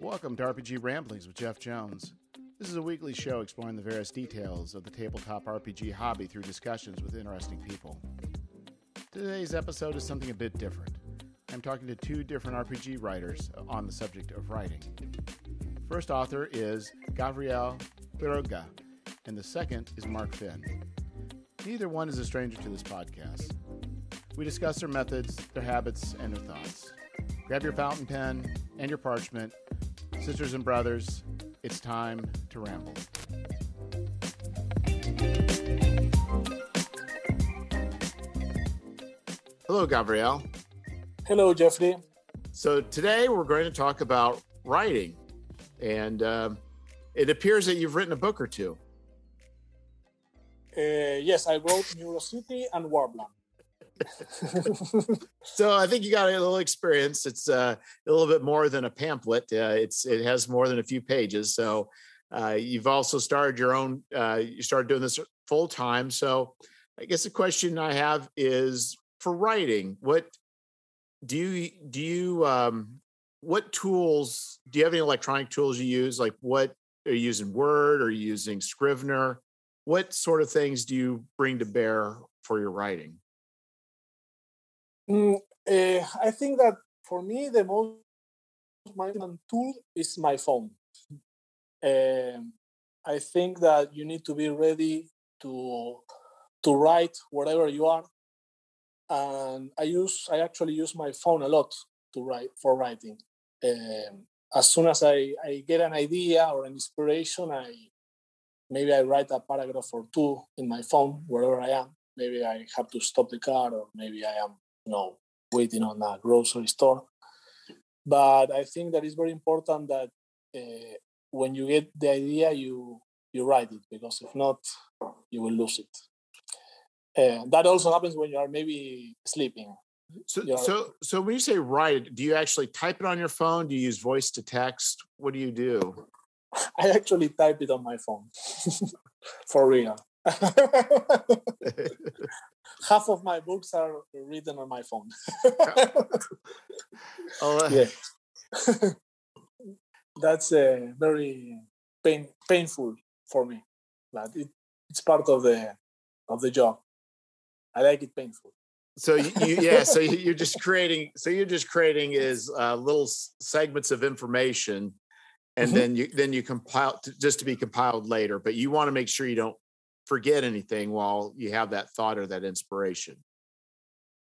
Welcome to RPG Ramblings with Jeff Jones. This is a weekly show exploring the various details of the tabletop RPG hobby through discussions with interesting people. Today's episode is something a bit different. I'm talking to two different RPG writers on the subject of writing. First author is Gabriel Quiroga, and the second is Mark Finn. Neither one is a stranger to this podcast. We discuss their methods, their habits, and their thoughts. Grab your fountain pen and your parchment. Sisters and brothers, it's time to ramble. Hello, Gabriel. Hello, Jeffrey. So, today we're going to talk about writing, and uh, it appears that you've written a book or two. Uh, yes, I wrote Neurocity and Warbland. So I think you got a little experience. It's uh, a little bit more than a pamphlet. Uh, it's it has more than a few pages. So uh, you've also started your own. Uh, you started doing this full time. So I guess the question I have is for writing. What do you do? You um, what tools do you have? Any electronic tools you use? Like what are you using? Word? Are you using Scrivener? What sort of things do you bring to bear for your writing? Mm, uh, I think that for me, the most important tool is my phone. Um, I think that you need to be ready to to write wherever you are, and I use I actually use my phone a lot to write for writing. Um, as soon as I, I get an idea or an inspiration, I maybe I write a paragraph or two in my phone wherever I am. Maybe I have to stop the car, or maybe I am you know waiting on a grocery store. But I think that it's very important that uh, when you get the idea, you you write it because if not, you will lose it. Uh, that also happens when you are maybe sleeping. So, so, so when you say write, do you actually type it on your phone? Do you use voice to text? What do you do? I actually type it on my phone, for real. Half of my books are written on my phone. oh, uh, yeah. That's uh, very pain, painful for me, but it, it's part of the of the job. I like it painful. So you, you yeah, so you're just creating. So you're just creating is uh, little segments of information and mm-hmm. then you then you compile just to be compiled later but you want to make sure you don't forget anything while you have that thought or that inspiration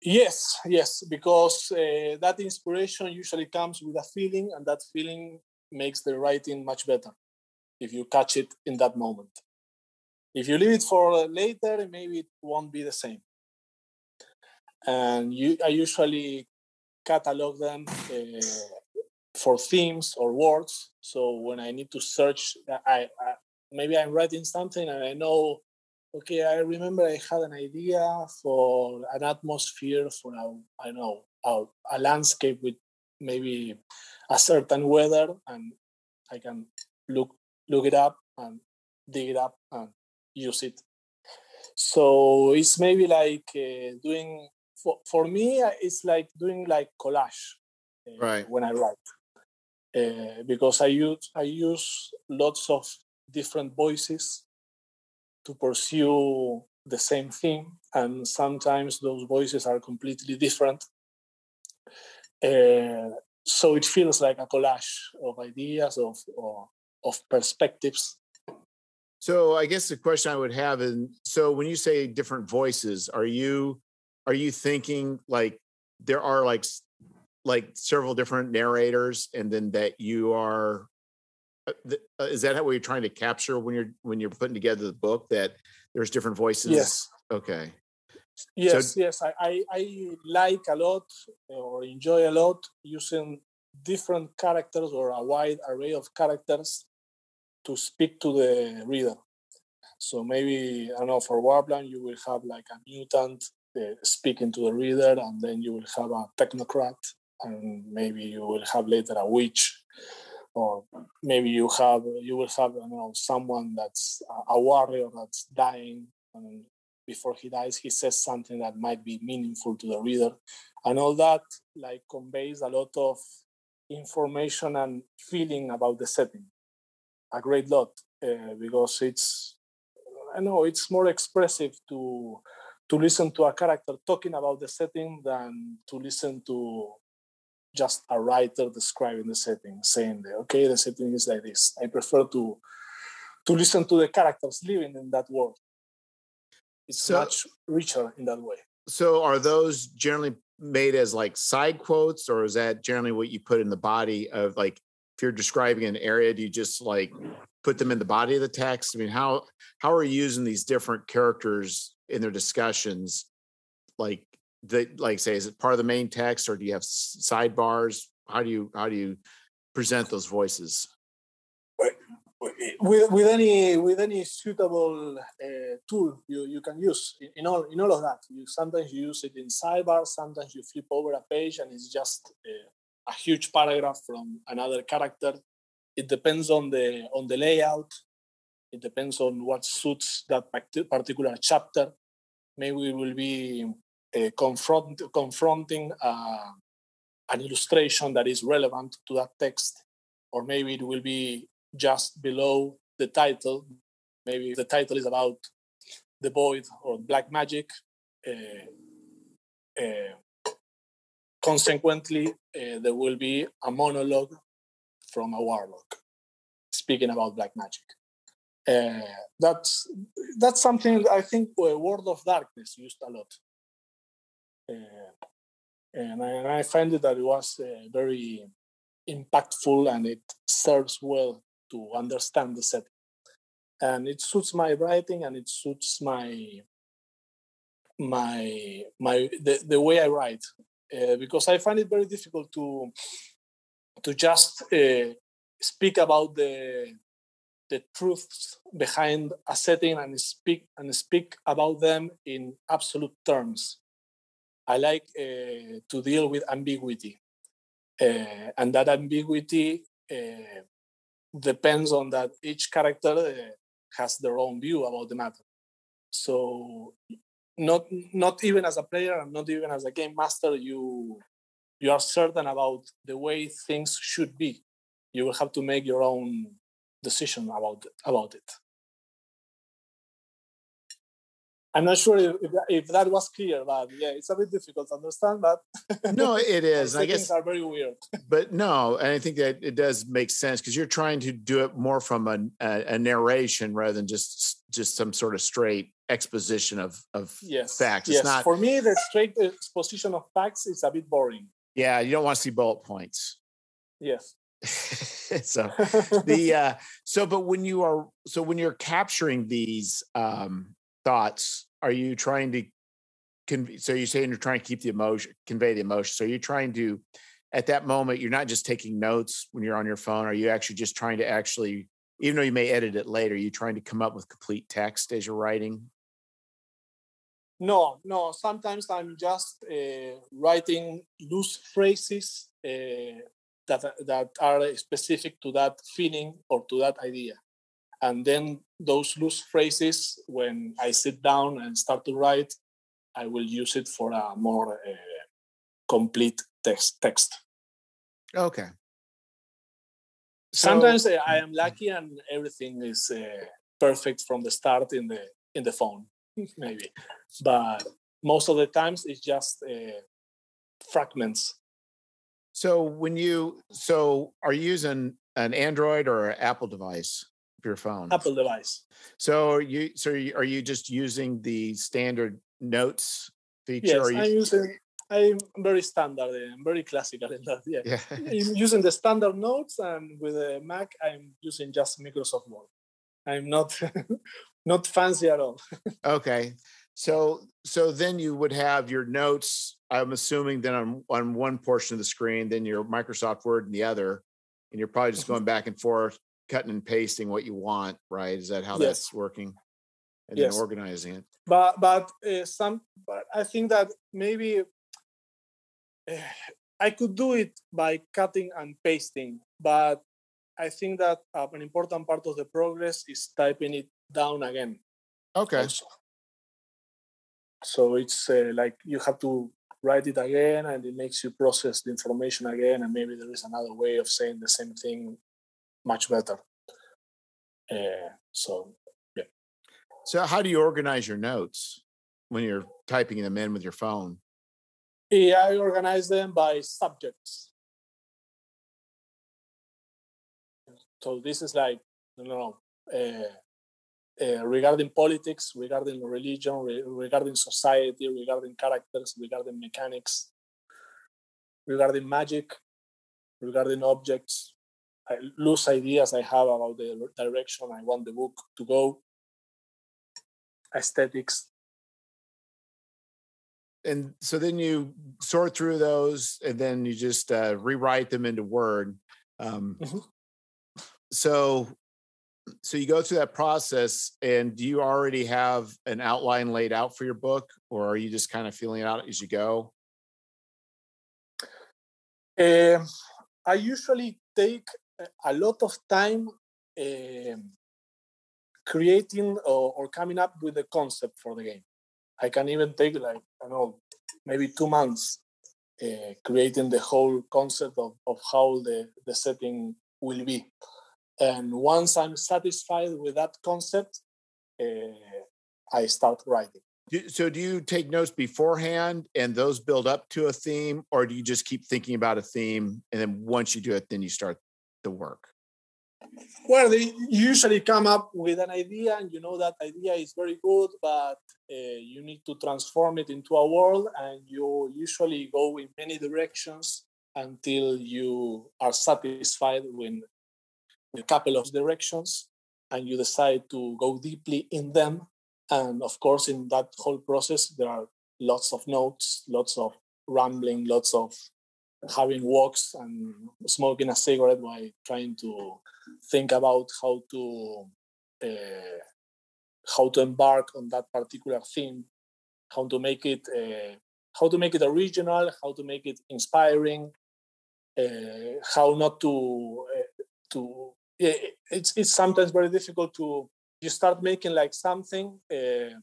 yes yes because uh, that inspiration usually comes with a feeling and that feeling makes the writing much better if you catch it in that moment if you leave it for later maybe it won't be the same and you i usually catalog them uh, for themes or words. So when I need to search, I, I maybe I'm writing something and I know, okay, I remember I had an idea for an atmosphere for a I don't know a, a landscape with maybe a certain weather, and I can look look it up and dig it up and use it. So it's maybe like uh, doing for, for me it's like doing like collage uh, right when I write uh, because I use I use lots of different voices to pursue the same thing, and sometimes those voices are completely different. Uh, so it feels like a collage of ideas of of, of perspectives. So I guess the question I would have is: so when you say different voices, are you are you thinking like there are like like several different narrators and then that you are uh, uh, is that what you're trying to capture when you're when you're putting together the book that there's different voices? Yes. Okay. Yes so, yes I, I, I like a lot or enjoy a lot using different characters or a wide array of characters to speak to the reader. So maybe i don't know for warbland you will have like a mutant uh, speaking to the reader and then you will have a technocrat and maybe you will have later a witch or maybe you have you will have you know someone that's a warrior that's dying and before he dies he says something that might be meaningful to the reader. And all that like conveys a lot of information and feeling about the setting. A great lot uh, because it's I know it's more expressive to to listen to a character talking about the setting than to listen to just a writer describing the setting, saying that okay, the setting is like this. I prefer to to listen to the characters living in that world. It's so, much richer in that way. So are those generally made as like side quotes or is that generally what you put in the body of like if you're describing an area, do you just like put them in the body of the text? I mean, how how are you using these different characters in their discussions? Like that, like say, is it part of the main text, or do you have sidebars? How do you how do you present those voices? With, with any with any suitable uh, tool you, you can use in, in, all in all of that. You sometimes you use it in sidebar, sometimes you flip over a page and it's just uh, a huge paragraph from another character. It depends on the on the layout. It depends on what suits that particular chapter. Maybe it will be uh, confront, confronting uh, an illustration that is relevant to that text, or maybe it will be just below the title. Maybe the title is about the void or black magic. Uh, uh consequently, uh, there will be a monologue from a warlock speaking about black magic. Uh, that's that's something I think uh, World of Darkness used a lot, and, I, and, I, find that it was uh, very impactful and it serves well to understand the setting, and it suits my writing and it suits my my my the, the way I write uh, because I find it very difficult to to just uh, speak about the the truths behind a setting and speak and speak about them in absolute terms. I like uh, to deal with ambiguity, uh, and that ambiguity uh, depends on that each character has their own view about the matter. So not not even as a player and not even as a game master you you are certain about the way things should be. You will have to make your own decision about about it i'm not sure if, if that was clear but yeah it's a bit difficult to understand but no it is i guess are very weird but no and i think that it does make sense because you're trying to do it more from a, a, a narration rather than just just some sort of straight exposition of of yes. facts. Yes. It's not for me the straight exposition of facts is a bit boring. Yeah, you don't want to see bullet points. Yes. so the uh so but when you are so when you're capturing these um thoughts, are you trying to so you're saying you're trying to keep the emotion convey the emotion. So you're trying to at that moment you're not just taking notes when you're on your phone are you actually just trying to actually even though you may edit it later you trying to come up with complete text as you're writing no, no. Sometimes I'm just uh, writing loose phrases uh, that that are specific to that feeling or to that idea, and then those loose phrases, when I sit down and start to write, I will use it for a more uh, complete text. Text. Okay. So, Sometimes I mm, am lucky and everything is perfect from the start in the in the phone maybe but most of the times it's just uh, fragments so when you so are you using an android or an apple device your phone apple device so are you so are you just using the standard notes feature yes you... i'm using i'm very standard i'm very classical in that yeah, yeah. i'm using the standard notes and with a mac i'm using just microsoft word i'm not not fancy at all okay so so then you would have your notes. I'm assuming then on on one portion of the screen, then your Microsoft Word and the other, and you're probably just mm-hmm. going back and forth, cutting and pasting what you want, right? Is that how yes. that's working? And yes. then organizing it. But but uh, some but I think that maybe uh, I could do it by cutting and pasting, but I think that uh, an important part of the progress is typing it down again. Okay. Also so it's uh, like you have to write it again and it makes you process the information again and maybe there is another way of saying the same thing much better. Uh, so yeah. So how do you organize your notes when you're typing them in with your phone? Yeah i organize them by subjects. So this is like you know uh, uh, regarding politics, regarding religion, re- regarding society, regarding characters, regarding mechanics, regarding magic, regarding objects, loose ideas I have about the direction I want the book to go, aesthetics. And so then you sort through those and then you just uh, rewrite them into Word. Um, mm-hmm. So so you go through that process and do you already have an outline laid out for your book or are you just kind of feeling it out as you go uh, i usually take a lot of time uh, creating or, or, coming up with the concept for the game i can even take like i know maybe two months uh, creating the whole concept of, of how the, the setting will be and once I'm satisfied with that concept, uh, I start writing. So, do you take notes beforehand and those build up to a theme, or do you just keep thinking about a theme and then once you do it, then you start the work? Well, they usually come up with an idea, and you know that idea is very good, but uh, you need to transform it into a world, and you usually go in many directions until you are satisfied with a couple of directions and you decide to go deeply in them. And of course, in that whole process, there are lots of notes, lots of rambling, lots of having walks and smoking a cigarette while trying to think about how to uh, how to embark on that particular theme, how to make it uh, how to make it original, how to make it inspiring, uh, how not to uh, to it's it's sometimes very difficult to you start making like something uh,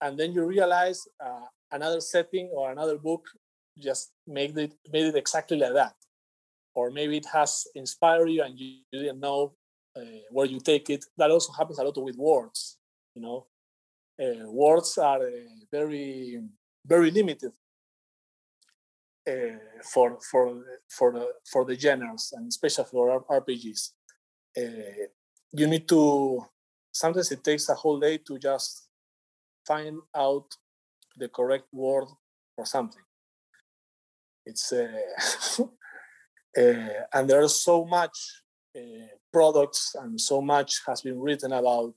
and then you realize uh, another setting or another book just made it made it exactly like that. Or maybe it has inspired you and you, you didn't know uh, where you take it. That also happens a lot with words you know? Uh, words are uh, very very limited uh, for for for the for the genres and especially for RPGs uh, you need to sometimes it takes a whole day to just find out the correct word for something it's uh, uh, and there's so much uh, products and so much has been written about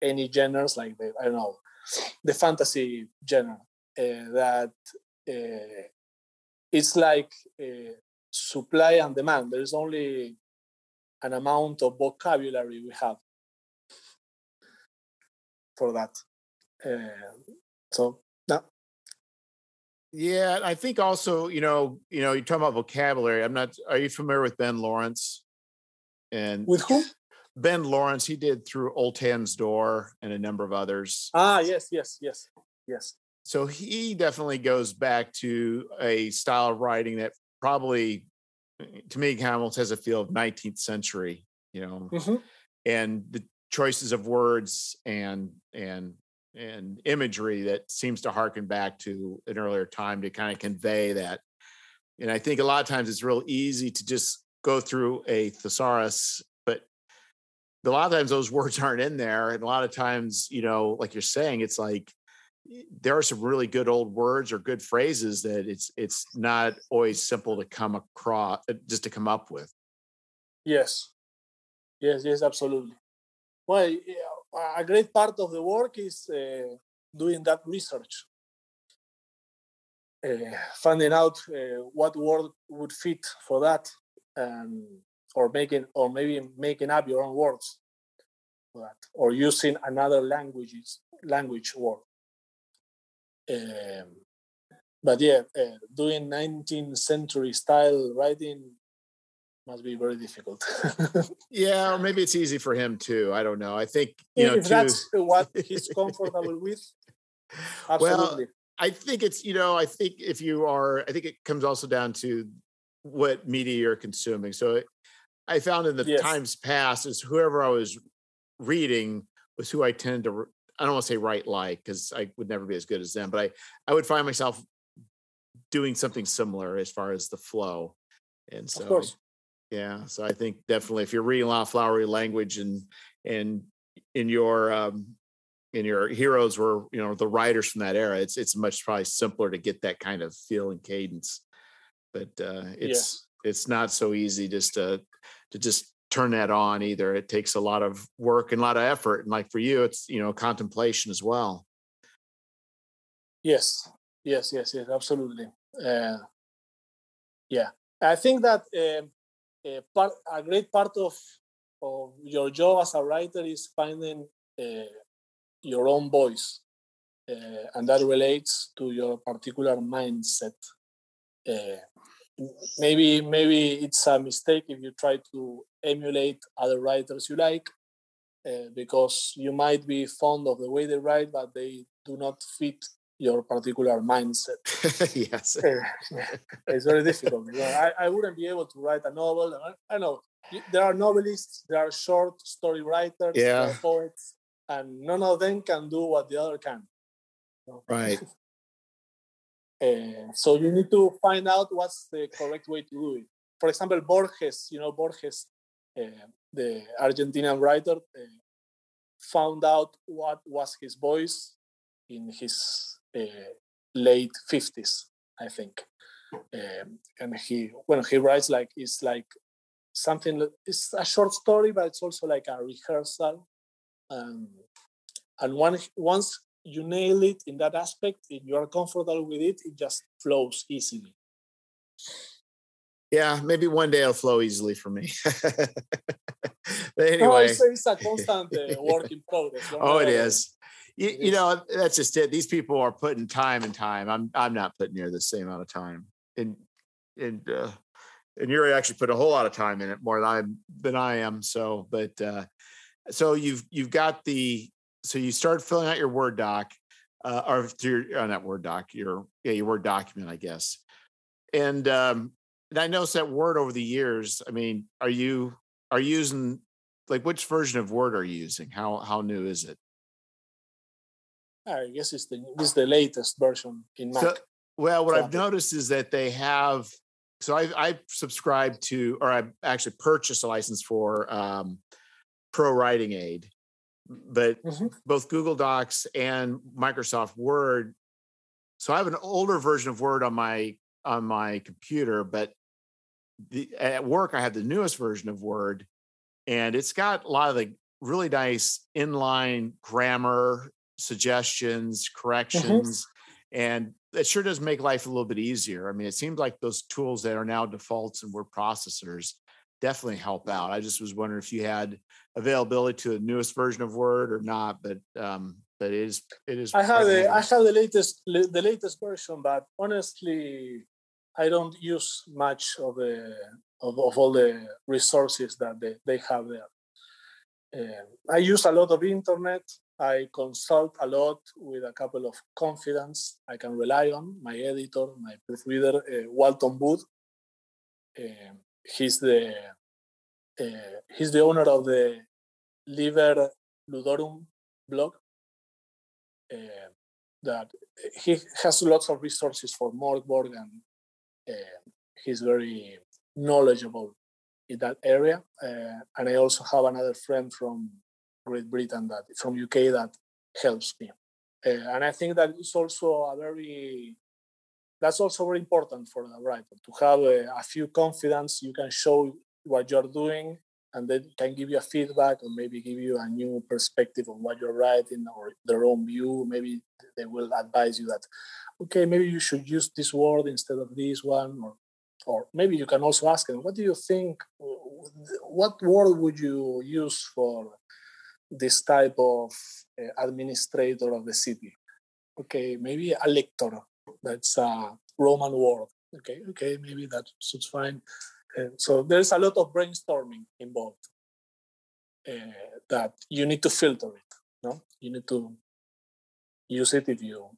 any genres like the i don't know the fantasy genre that it's like supply and demand there's only an amount of vocabulary we have for that. Uh, so. Yeah, I think also, you know, you know, you're talking about vocabulary. I'm not. Are you familiar with Ben Laurence? And with whom? Ben Laurence. He did through Ultan's Door and a number of others. Ah, yes, yes, yes, yes. So he definitely goes back to a style of writing that probably to me, Hamilton has a feel of 19th century, you know, mm-hmm. and the choices of words and and and imagery that seems to harken back to an earlier time to kind of convey that. And I think a lot of times it's real easy to just go through a thesaurus, but a lot of times those words aren't in there. And a lot of times, you know, like you're saying, it's like there are some really good old words or good phrases that it's it's not always simple to come across uh, just to come up with yes yes yes absolutely well a great part of the work is uh, doing that research. Uh, finding out uh, what word would fit for that and or making or maybe making up your own words for that or using another languages language word. Um, but yeah, doing 19th century style writing must be very difficult. yeah, or maybe it's easy for him too. I don't know. I think you if know, if that's what he's comfortable with. Absolutely. Well, I think it's you know I think if you are I think it comes also down to what media you're consuming. So I found in the yes. times past is whoever I was reading was who I tended to I don't want to say write like because I would never be as good as them, but I I would find myself doing something similar as far as the flow. And so yeah, so I think definitely if you're reading a lot of flowery language and and in your um and your heroes were you know the writers from that era, it's it's much probably simpler to get that kind of feel and cadence. But uh it's yeah. it's not so easy just to to just turn that on either. It takes a lot of work and a lot of effort. And like for you, it's you know contemplation as well. Yes, yes, yes, yes, absolutely. Uh, yeah, I think that uh, a, part, a great part of of your job as a writer is finding uh, your own voice, uh, and that relates to your particular mindset. Uh, maybe maybe it's a mistake if you try to emulate other writers you like because you might be fond of the way they write but they do not fit your particular mindset. Yes. It's very difficult I, I wouldn't be able to write a novel i, I know there are novelists there are short story writers yeah. poets and none of them can do what the other can right. Uh, so you need to find out what's the correct way to do it. For example, Borges, you know, Borges, uh, the Argentinian writer, uh, found out what was his voice in his late 50s, I think. Um, and he, when he writes, like, it's like something, it's a short story, but it's also like a rehearsal. Um, and one, once you nail it in that aspect, if you are comfortable with it, it just flows easily. Yeah, maybe one day it'll flow easily for me. but anyway, no, it's, it's, a constant uh, work in progress. oh, it is. You, you, know, that's just it. These people are putting time and time. I'm I'm not putting near the same amount of time. And and uh, and you're actually put a whole lot of time in it more than I than I am. So, but uh, so you've you've got the so you start filling out your Word doc, uh, or through your, uh, not Word doc, your yeah, your Word document, I guess. And um, and I noticed that Word over the years. I mean, are you are you using like which version of Word are you using? How how new is it? I guess it's the this is the latest version in Mac. So, well, what I've noticed is that they have. So I I subscribe to, or I actually purchased a license for um, Pro Writing Aid, but mm-hmm. both Google Docs and Microsoft Word. So I have an older version of Word on my on my computer, but the, at work I have the newest version of Word, and it's got a lot of the really nice inline grammar suggestions, mm-hmm. corrections, mm-hmm. and it sure does make life a little bit easier. I mean, it seems like those tools that are now defaults in word processors definitely help out. I just was wondering if you had availability to the newest version of Word or not, but um, but it is it is. I have the I have the latest the latest version, but honestly, I don't use much of the of, of all the resources that they, they have there. Uh, I use a lot of internet. I consult a lot with a couple of confidants I can rely on. My editor, my proofreader, uh, Walton Booth. Uh, he's the uh, he's the owner of the Liber Ludorum blog. Uh, that he has lots of resources for Mörk Borg and uh, he's very knowledgeable in that area. Uh, and I also have another friend from Great Britain that from UK that helps me. Uh, and I think that it's also a very that's also very important for the writer to have a, a few confidence you can show what you're doing and then can give you a feedback or maybe give you a new perspective on what you're writing or their own view maybe they will advise you that okay maybe you should use this word instead of this one or or maybe you can also ask them what do you think what word would you use for this type of uh, administrator of the city okay maybe a lector that's a roman word okay okay maybe that suits fine uh, so there's a lot of brainstorming involved uh, that you need to filter it. No, you need to use it if you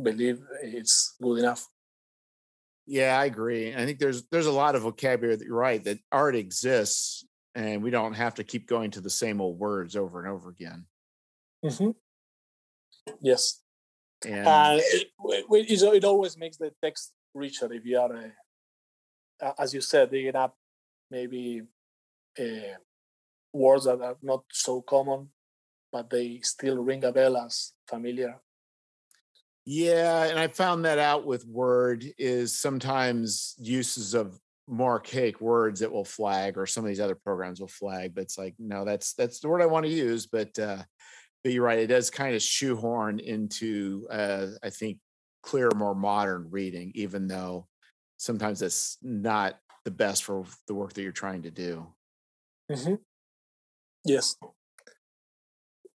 believe it's good enough. Yeah, I agree. I think there's there's a lot of vocabulary that you're right that art exists, and we don't have to keep going to the same old words over and over again. Mm-hmm. Yes, and uh, it, it, it, always makes the text richer if you are, uh, as you said, digging up maybe uh, words that are not so common, but they still ring a bell as familiar. Yeah, and I found that out with Word is sometimes uses of more archaic words that will flag, or some of these other programs will flag. But it's like, no, that's that's the word I want to use. But uh, but you're right, it does kind of shoehorn into uh, I think clear, more modern reading, even though sometimes that's not the best for the work that you're trying to do. Mm-hmm. Yes.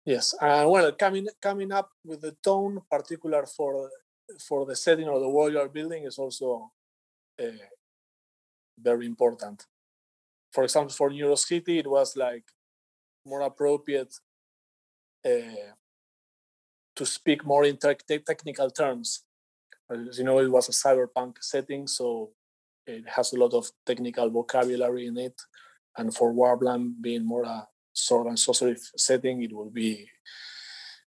Yes, uh, well, coming coming up with the tone, particular for for the setting or the world you are building, is also uh, very important. For example, for Neurocity, it was like more appropriate uh, to speak more in te- technical terms. As you know, it was a cyberpunk setting, so it has a lot of technical vocabulary in it. And for Warbland being more a sword and sorcery setting, it will be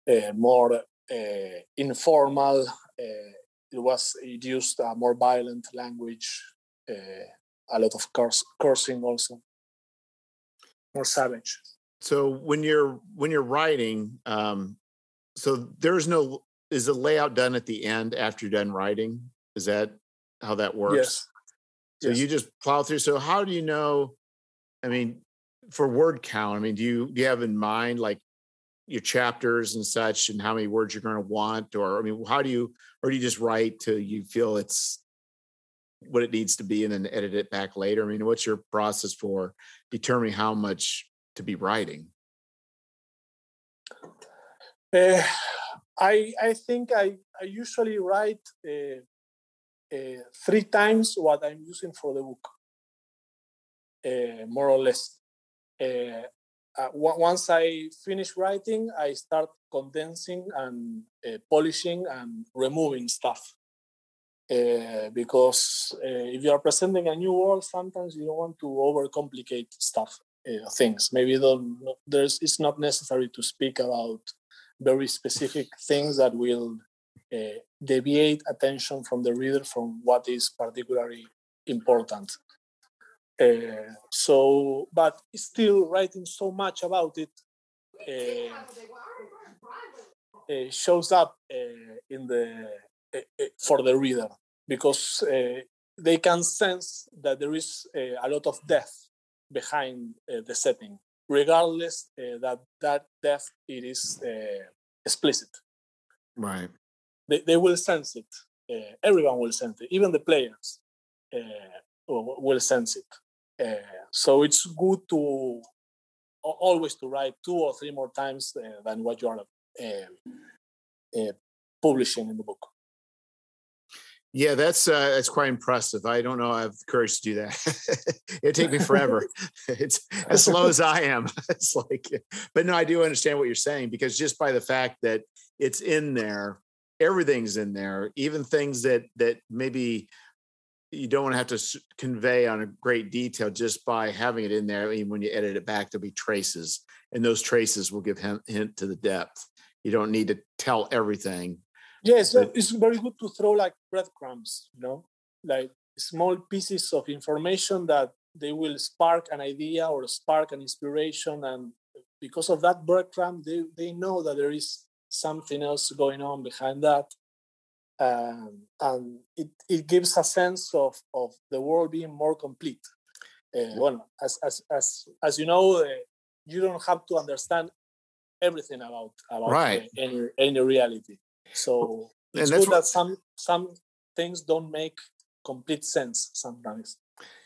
uh, more uh, informal. It was it used a more violent language, a lot of curse, cursing also, more savage. So when you're when you're writing, um, so there's no is the layout done at the end after you're done writing? Is that how that works? Yes. So yes. you just plow through. So how do you know? I mean, for word count, I mean, do you do you have in mind like your chapters and such, and how many words you're going to want, or I mean, how do you, or do you just write till you feel it's what it needs to be, and then edit it back later? I mean, what's your process for determining how much to be writing? Uh, I I think I I usually write uh, uh, three times what I'm using for the book, more or less. Uh, once I finish writing, I start condensing and polishing and removing stuff. Uh, because uh, if you are presenting a new world, sometimes you don't want to overcomplicate stuff, uh, things. Maybe there's, it's not necessary to speak about very specific things that will uh, deviate attention from the reader from what is particularly important. Uh, so, but still writing so much about it uh, uh, shows up in the Eh, eh, for the reader because eh, they can sense that there is a lot of depth behind the setting, regardless that that depth it is explicit. Right. They, they will sense it. everyone will sense it. Even the players will sense it. Uh, so it's good to always to write two or three more times uh, than what you are uh, publishing in the book. Yeah, that's uh, that's quite impressive. I don't know I have the courage to do that. It'd take me forever. it's as slow as I am. It's like, but no, I do understand what you're saying because just by the fact that it's in there, everything's in there, even things that that maybe you don't want to have to convey on a great detail just by having it in there. I mean, when you edit it back, there'll be traces, and those traces will give hint, hint to the depth. You don't need to tell everything. Yes, yeah, it's very good to throw like breadcrumbs, you know, like small pieces of information that they will spark an idea or spark an inspiration, and because of that breadcrumb, they they know that there is something else going on behind that um, and it, it gives a sense of, of the world being more complete. Uh, well, as, as, as, as you know, uh, you don't have to understand everything about about right. uh, any any reality. So it's good that some some things don't make complete sense sometimes.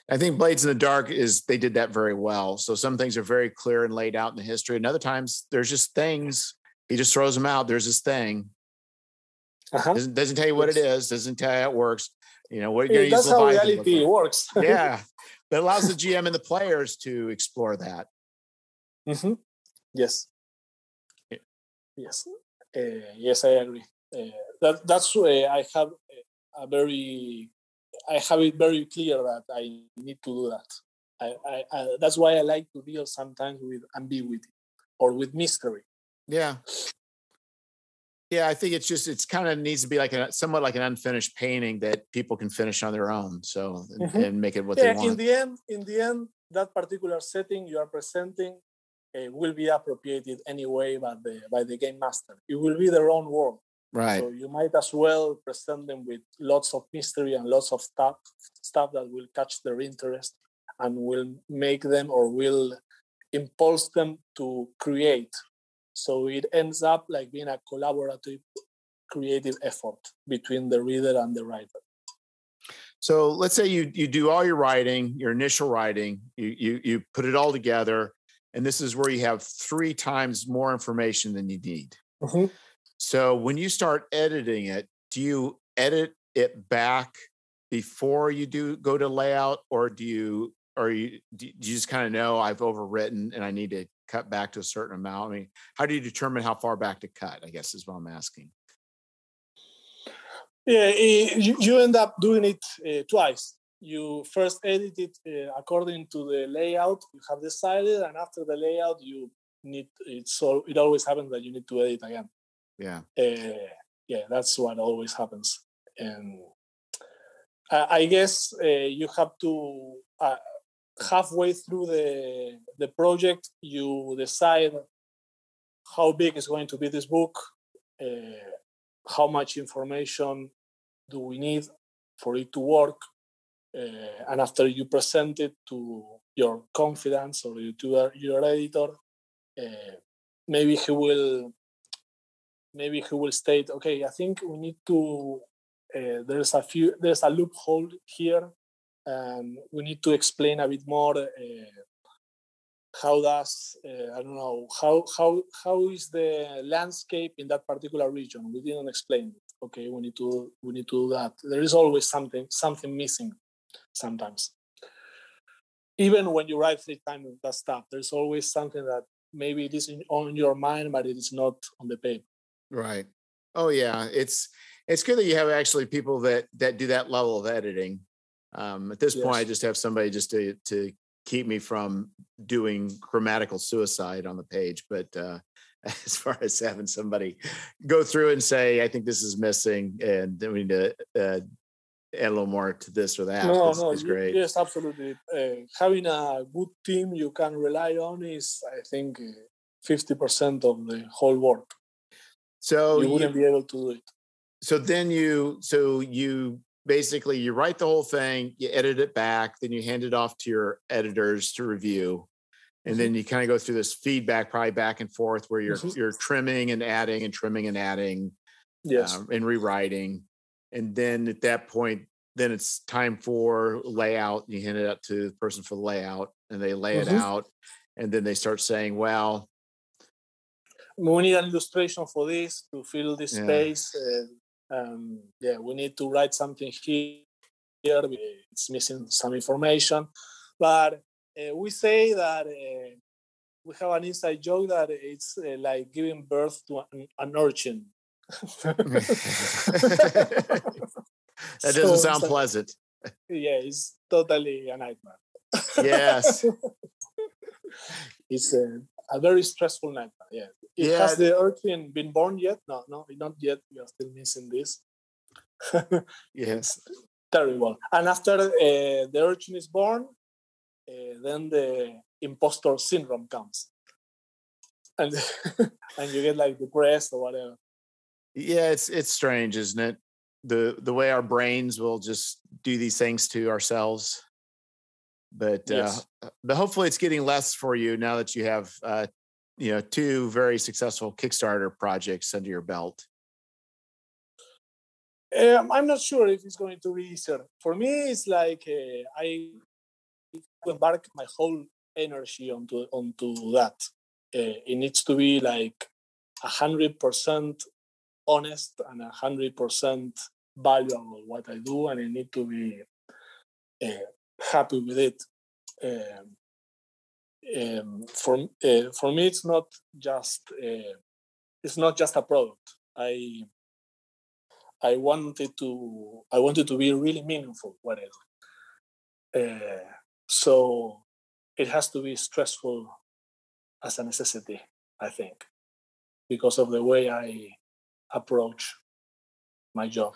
I think Blades in the Dark is they did that very well. So some things are very clear and laid out in the history, and other times there's just things he just throws them out. There's this thing, uh-huh. Doesn't, doesn't tell you what it is. Doesn't tell you how it works. You know what you're going to use. That's how reality works. yeah, but allows the GM and the players to explore that. Mm-hmm. Yes. Yeah. Yes. Uh, yes, I agree. Uh, that that's why I have a very I have it very clear that I need to do that. I, I, I, that's why I like to deal sometimes with ambiguity or with mystery. Yeah. Yeah, I think it's just it's kind of needs to be like a somewhat like an unfinished painting that people can finish on their own. So and, mm-hmm. and make it what yeah, they want. In the end, in the end, that particular setting you are presenting uh, will be appropriated anyway by the by the game master. It will be their own world. Right. So you might as well present them with lots of mystery and lots of stuff stuff that will catch their interest and will make them or will impulse them to create. So it ends up like being a collaborative creative effort between the reader and the writer. So let's say you you do all your writing, your initial writing, you you you put it all together, and this is where you have three times more information than you need. Mm-hmm. So when you start editing it, do you edit it back before you do go to layout, or do you or you do you just kind of know I've overwritten and I need to cut back to a certain amount? I mean, how do you determine how far back to cut? I guess is what I'm asking. Yeah, you, you end up doing it uh, twice. You first edit it uh, according to the layout you have decided, and after the layout, you need it's so it always happens that you need to edit again. Yeah. Uh, yeah, that's what always happens. And I, guess uh, you have to uh, halfway through the the project, you decide how big is going to be this book, uh, how much information do we need for it to work, and after you present it to your confidence or to your editor, maybe he will maybe he will state, okay, I think we need to. Uh, there's a few. There's a loophole here, and we need to explain a bit more. Uh, how does uh, I don't know how how how is the landscape in that particular region? We didn't explain it. Okay, we need to we need to do that. There is always something something missing, sometimes. Even when you write three times that stuff, there's always something that maybe it is in, on your mind, but it is not on the paper. Right. Oh yeah, it's it's good that you have actually people that that do that level of editing. Um, at this yes. point, I just have somebody just to to keep me from doing grammatical suicide on the page. But uh, as far as having somebody go through and say, I think this is missing, and we need to uh, add a little more to this or that. No, is, no, is great. Yes, absolutely. Uh, having a good team you can rely on is, I think, uh, fifty percent of the whole work. So you wouldn't you, be able to do it. So then you, so you basically you write the whole thing, you edit it back, then you hand it off to your editors to review, and mm-hmm. then you kind of go through this feedback, probably back and forth, where you're mm-hmm. you're trimming and adding and trimming and adding, yes, um, and rewriting, and then at that point, then it's time for layout. You hand it up to the person for the layout, and they lay mm-hmm. it out, and then they start saying, well we need an illustration for this to fill this yeah. space. Uh, um, yeah, we need to write something here. It's missing some information, but uh, we say that uh, we have an inside joke that it's uh, like giving birth to an, an urchin. that doesn't sound pleasant. Yeah, it's totally a nightmare. yes. it's a, a very stressful nightmare. Yeah. It yeah. Has the urchin been born yet? No, no, not yet. We are still missing this. yes. Terrible. And after uh, the urchin is born, uh, then the impostor syndrome comes. And and you get like depressed or whatever. Yeah, it's it's strange, isn't it? The the way our brains will just do these things to ourselves but uh, yes. uh, but hopefully it's getting less for you now that you have uh, you know two very successful Kickstarter projects under your belt? Um, I'm not sure if it's going to be easier. For me, it's like uh, I embark my whole energy onto onto that. Uh, it needs to be like a hundred percent honest and a hundred percent valuable what I do, and I need to be uh, happy with it. Um, um, for uh, for me it's not just uh, it's not just a product i I wanted to I wanted to be really meaningful what I. Uh, so it has to be stressful as a necessity, I think, because of the way I approach my job.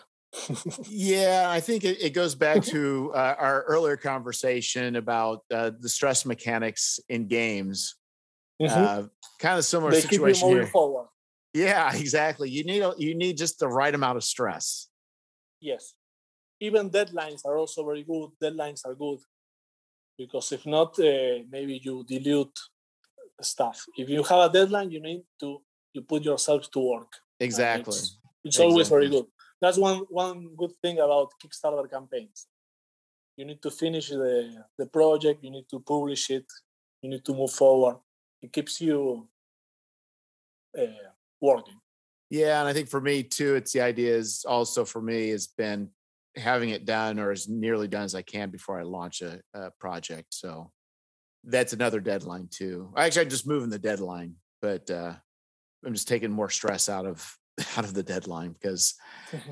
Yeah, I think it, it goes back to uh, our earlier conversation about uh, the stress mechanics in games. Mm-hmm. Uh, kind of similar they situation here. Forward. Yeah, exactly. You need a, you need just the right amount of stress. Yes, even deadlines are also very good. Deadlines are good because if not, uh, maybe you dilute stuff. If you have a deadline, you need to you put yourself to work. Exactly. It's, it's exactly. always very good. That's one one good thing about Kickstarter campaigns. You need to finish the the project. You need to publish it. You need to move forward. It keeps you uh, working. Yeah, and I think for me too, it's the idea is also for me has been having it done or as nearly done as I can before I launch a, a project. So that's another deadline too. Actually, I'm just moving the deadline, but uh, I'm just taking more stress out of out of the deadline because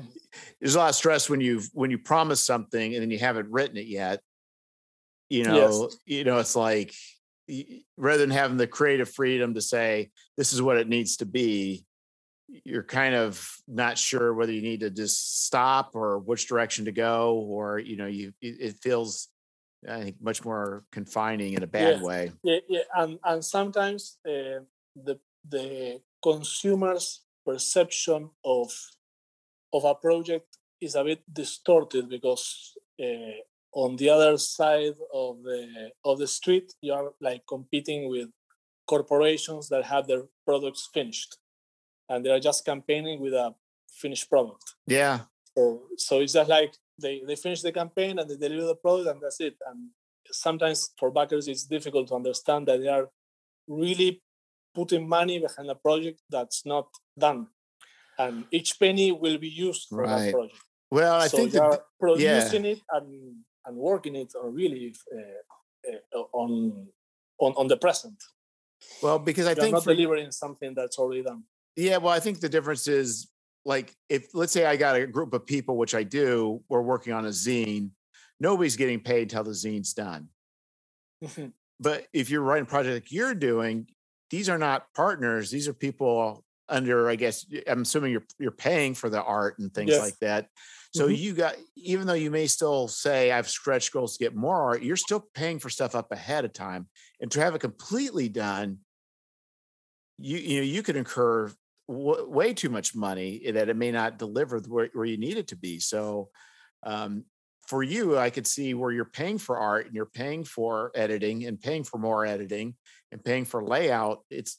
there's a lot of stress when you when you promise something and then you haven't written it yet. You know, yes. you know, it's like rather than having the creative freedom to say this is what it needs to be you're kind of not sure whether you need to just stop or which direction to go or you know you it feels i think much more confining in a bad yeah. way yeah, yeah and and sometimes uh, the the consumer's perception of of a project is a bit distorted because uh, on the other side of the of the street you are like competing with corporations that have their products finished and they are just campaigning with a finished product. Yeah. So so it's just like they they finish the campaign and they deliver the product and that's it. And sometimes for backers it's difficult to understand that they are really putting money behind a project that's not done and each penny will be used for right. that project well i so think they are producing yeah. it and and working it on really uh, uh, on, on on the present. Well, because I You're think not for, delivering something that's already done. Yeah, well, I think the difference is like if let's say I got a group of people, which I do, we're working on a zine. Nobody's getting paid until the zine's done. But if you're writing a project like you're doing, these are not partners. These are people under, I guess, I'm assuming you're you're paying for the art and things yes. like that. So mm-hmm. you got, even though you may still say I've stretched goals to get more art, you're still paying for stuff up ahead of time. And to have it completely done, you you know you could incur w- way too much money that it may not deliver where, where you need it to be. So um, for you, I could see where you're paying for art and you're paying for editing and paying for more editing and paying for layout. It's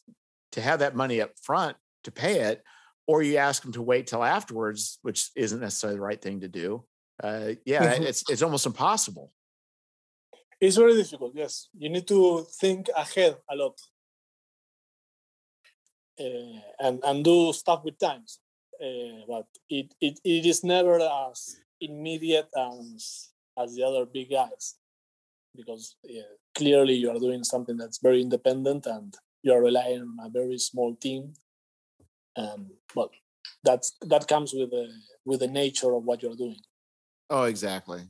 to have that money up front to pay it or you ask them to wait till afterwards, which isn't necessarily the right thing to do. Uh, yeah, mm-hmm. it's it's almost impossible. It's very difficult. Yes, you need to think ahead a lot uh, and and do stuff with times. Uh, but it, it it is never as immediate as as the other big guys because yeah, clearly you are doing something that's very independent and you are relying on a very small team and well that's that comes with the with the nature of what you're doing. Oh exactly.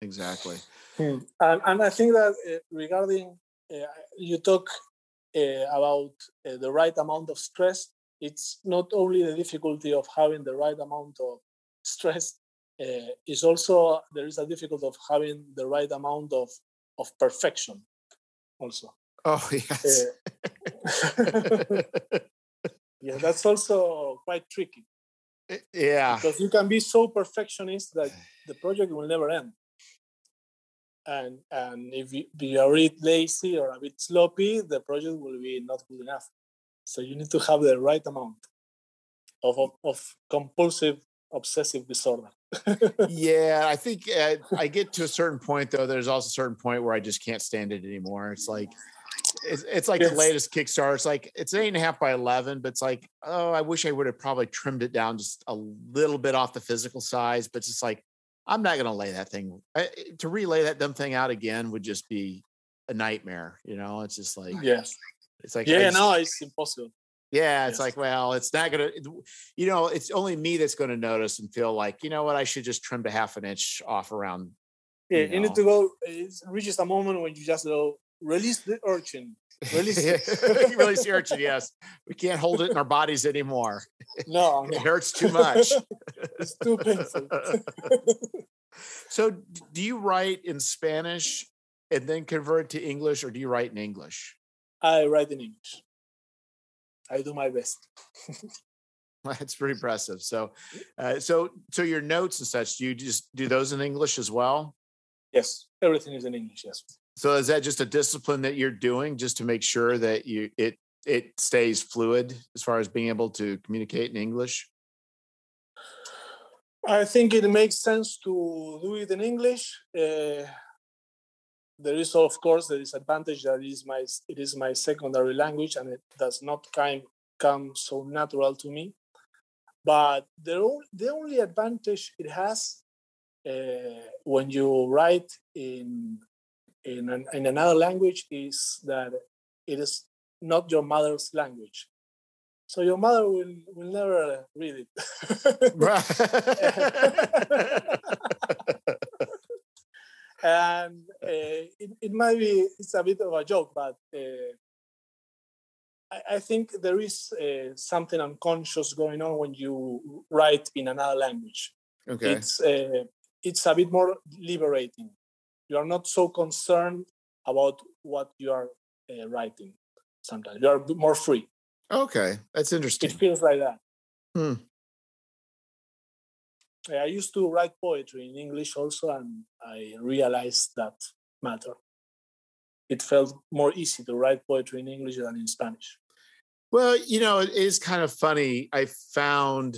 Exactly. Hmm. and, and i think that uh, regarding uh, you talk uh, about uh, the right amount of stress it's not only the difficulty of having the right amount of stress uh, it's also there is a difficulty of having the right amount of of perfection also. Oh yes yeah that's also quite tricky eh, yeah. because you can be so perfectionist that the project will never end. And and if you, if you are a bit lazy or a bit sloppy the project will be not good enough. So you need to have the right amount of of, of compulsive obsessive disorder. Yeah i think uh, i get to a certain point though there's also a certain point where i just can't stand it anymore. It's like it's, it's like yes. the latest Kickstarter. It's like it's eight and a half by eleven, but it's like, oh, I wish I would have probably trimmed it down just a little bit off the physical size. But it's just like I'm not going to lay that thing I, to relay that dumb thing out again would just be a nightmare. You know, it's just like yes, it's like yeah, no, it's impossible. Yeah, it's yes. like, well, it's not gonna, you know, it's only me that's going to notice and feel like, you know what, I should just trim a half an inch off around. Yeah, you, know. you need to go. It reaches a moment when you just go release the urchin. Release, release the urchin. Yes, we can't hold it in our bodies anymore. No, it hurts too much. it's too painful. so, do you write in Spanish and then convert to English, or do you write in English? I write in English. I do my best. That's pretty impressive. So, uh, so, so your notes and such, do you just do those in English as well? Yes, everything is in English. Yes. So, is that just a discipline that you're doing just to make sure that you it it stays fluid as far as being able to communicate in English? I think it makes sense to do it in English. Uh, there is of course the disadvantage that is my it is my secondary language and it does not come come so natural to me but the, the only advantage it has uh, when you write in in, an, in another language is that it is not your mother's language. So your mother will will never read it. Right. and uh, it, it might be it's a bit of a joke but uh, I, I, think there is uh, something unconscious going on when you write in another language. Okay. It's uh, it's a bit more liberating you are not so concerned about what you are uh, writing sometimes you are more free okay that's interesting it feels like that hmm. I used to write poetry in English also, and I realized that matter. It felt more easy to write poetry in English than in Spanish. Well, you know, it is kind of funny. I found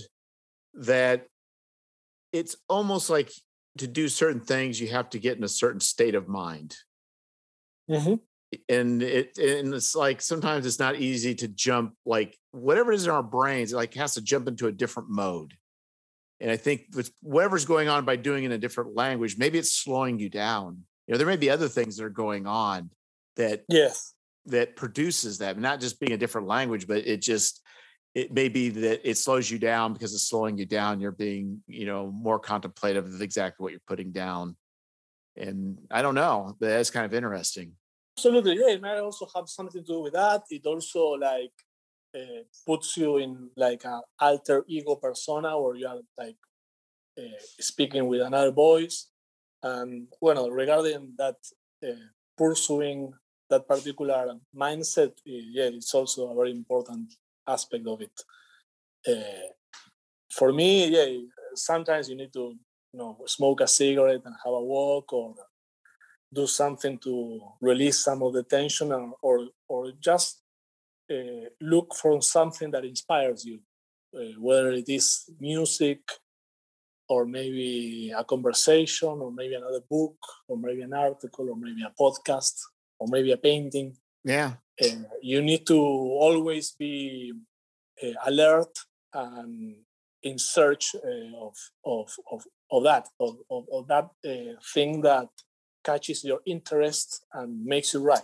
that it's almost like to do certain things, you have to get in a certain state of mind. Mm-hmm. And it and it's like sometimes it's not easy to jump like whatever is in our brains, it like has to jump into a different mode. And I think with whatever's going on by doing in a different language, maybe it's slowing you down. You know, there may be other things that are going on that yes that produces that, not just being a different language, but it just it may be that it slows you down because it's slowing you down. You're being, you know, more contemplative of exactly what you're putting down. And I don't know, but that's kind of interesting. Absolutely. Yeah, it might also have something to do with that. It also like uh, puts you in like an alter ego persona where you are like uh, speaking with another voice. And well, regarding that uh, pursuing that particular mindset, yeah, it's also a very important aspect of it. Uh, for me, yeah, sometimes you need to, you know, smoke a cigarette and have a walk or do something to release some of the tension or, or, or just uh, look for something that inspires you, uh, whether it is music or maybe a conversation or maybe another book or maybe an article or maybe a podcast or maybe a painting. Yeah. Uh, you need to always be uh, alert and in search uh, of, of, of, of that, of, of, of that uh, thing that catches your interest and makes you write.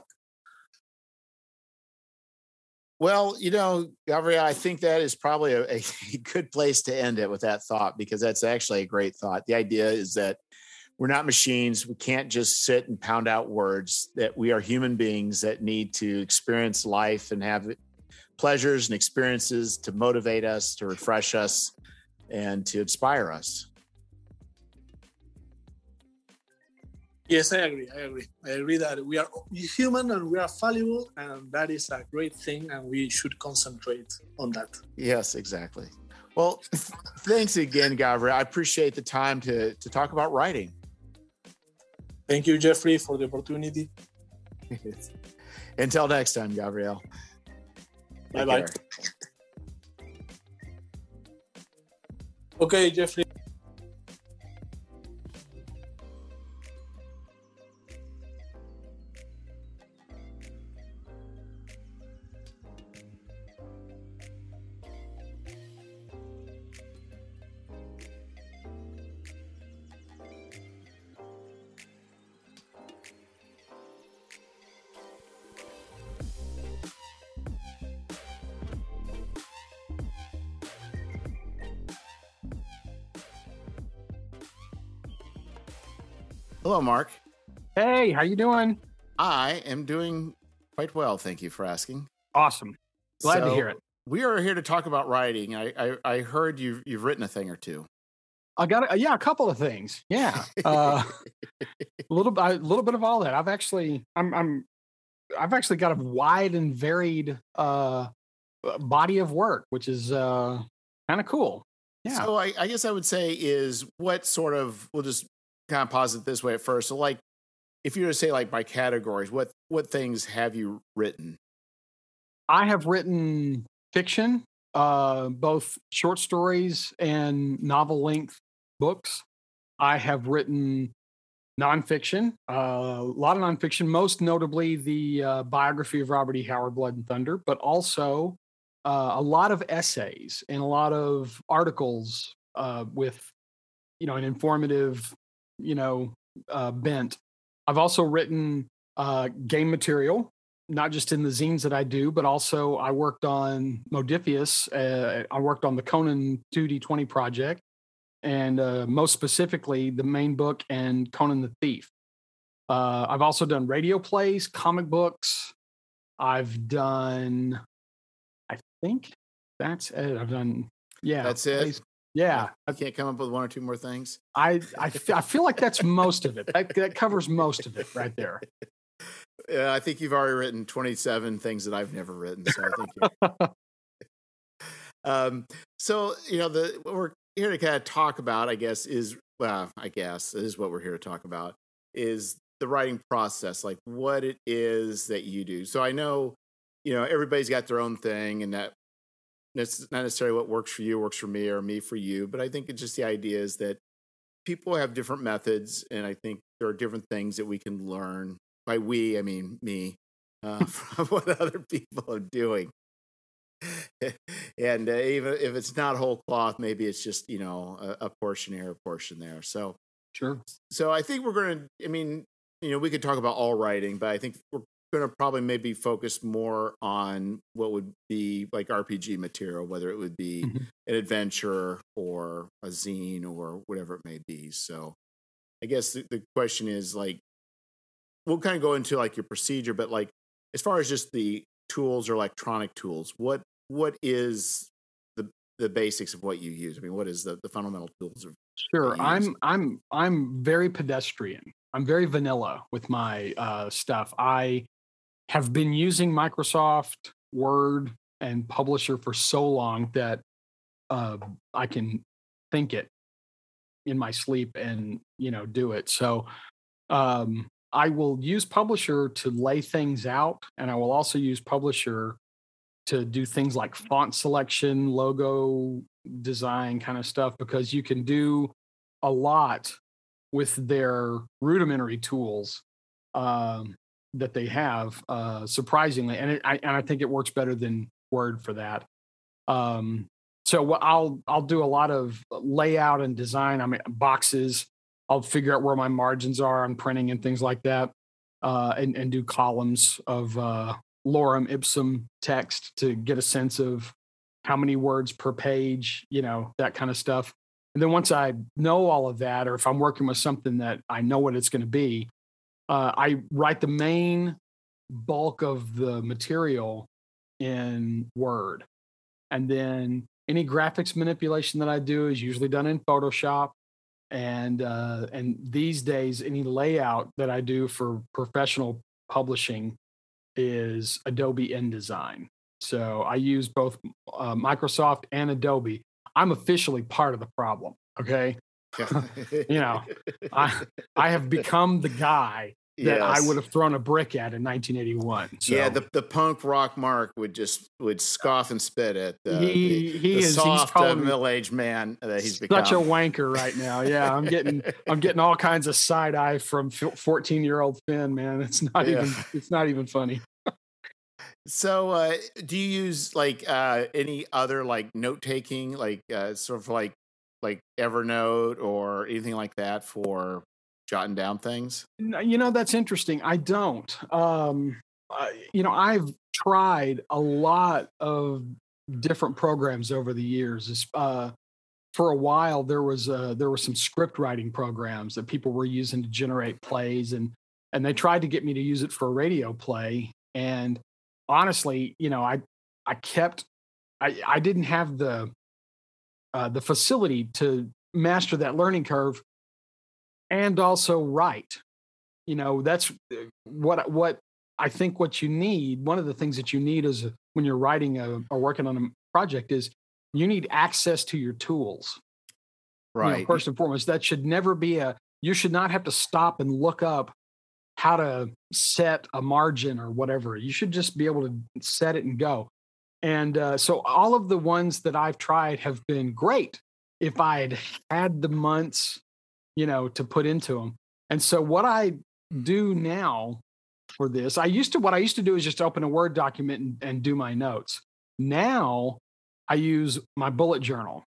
Well, you know, Gabriel, I think that is probably a, a, good place to end it with that thought because that's actually a great thought. The idea is that we're not machines. We can't just sit and pound out words, that we are human beings that need to experience life and have pleasures and experiences to motivate us, to refresh us, and to inspire us. Yes, I agree. I agree. I agree that we are human and we are fallible, and that is a great thing, and we should concentrate on that. Yes, exactly. Well, thanks again, Gabriel. I appreciate the time to to talk about writing. Thank you, Jeffrey, for the opportunity. Until next time, Gabriel. Bye bye. Okay, Jeffrey. Hey, how you doing? I am doing quite well, thank you for asking. Awesome. Glad So, to hear it. We are here to talk about writing. I I, I heard you've you've written a thing or two. I got a, yeah, a couple of things. Yeah, uh, a little a little bit of all that. I've actually I'm I'm I've actually got a wide and varied uh body of work, which is uh kind of cool. Yeah. So I, I guess I would say is what sort of we'll just kind of pause it this way at first. So like if you were to say like by categories, what what things have you written? I have written fiction, uh, both short stories and novel length books. I have written nonfiction, uh, a lot of nonfiction, most notably the uh, biography of Robert E. Howard, Blood and Thunder, but also uh, a lot of essays and a lot of articles uh, with, you know, an informative, you know, uh, bent. I've also written uh, game material not just in the zines that I do, but also I worked on Modiphius. Uh, I worked on the Conan 2D20 project, and uh, most specifically, the main book and Conan the Thief. Uh, I've also done radio plays, comic books. I've done, I think that's it. I've done, yeah. That's it? plays. Yeah, I can't come up with one or two more things. I I, I feel like that's most of it. That, that covers most of it right there. Yeah, I think you've already written 27 things that I've never written. So I think um so you know the what we're here to kind of talk about, I guess, is well, I guess is what we're here to talk about is the writing process, like what it is that you do. So I know, you know, everybody's got their own thing and that that's not necessarily what works for you works for me or me for you, but I think it's just the idea is that people have different methods and I think there are different things that we can learn by we, I mean me, uh, from what other people are doing. and uh, even if it's not whole cloth, maybe it's just you know a, a portion here, a portion there. So, Sure. so I think we're going to. I mean, you know, we could talk about all writing, but I think we're going to probably maybe focus more on what would be like RPG material, whether it would be Mhm. an adventure or a zine or whatever it may be. So, I guess the, the question is like, we'll kind of go into like your procedure, but like as far as just the tools or electronic tools, what what is the the basics of what you use? I mean, what is the the fundamental tools of Sure. I'm I'm I'm very pedestrian. I'm very vanilla with my uh, stuff. I have been using Microsoft Word and Publisher for so long that uh, I can think it in my sleep and you know do it. So um, I will use Publisher to lay things out, and I will also use Publisher to do things like font selection, logo design kind of stuff because you can do a lot with their rudimentary tools um, that they have uh, surprisingly and it, I, and I think it works better than word for that um, so I'll I'll do a lot of layout and design I mean boxes I'll figure out where my margins are on printing and things like that uh, and and do columns of uh, lorem ipsum text to get a sense of how many words per page, you know, that kind of stuff. And then once I know all of that, or if I'm working with something that I know what it's going to be, uh, I write the main bulk of the material in Word. And then any graphics manipulation that I do is usually done in Photoshop. And uh, and these days, any layout that I do for professional publishing is Adobe InDesign. So I use both uh, Microsoft and Adobe. I'm officially part of the problem. Okay, You know, I I have become the guy that I would have thrown a brick at in 1981. So Yeah, the, the punk rock Mark would just would scoff and spit at the, He- the, he the is- soft uh, middle aged man that he's such become. a wanker right now. Yeah, I'm getting I'm getting all kinds of side eye from 14 year old Finn. Man, it's not Yeah. even it's not even funny. So, uh, do you use like uh, any other like note taking, like uh, sort of like like Evernote or anything like that for jotting down things? You know, that's interesting. I don't. Um, I, you know, I've tried a lot of different programs over the years. Uh, for a while there was uh, there were some script writing programs that people were using to generate plays and and they tried to get me to use it for a radio play and honestly you know i i kept i i didn't have the uh, the facility to master that learning curve and also write you know that's uh, what what i think what you need one of the things that you need is when you're writing a, or working on a project is you need access to your tools. Right. You know, first and foremost, that should never be a, you should not have to stop and look up how to set a margin or whatever. You should just be able to set it and go. And uh, so all of the ones that I've tried have been great if I had had the months, you know, to put into them. And so what I do now for this, I used to, what I used to do is just open a Word document and, and do my notes. Now I use my bullet journal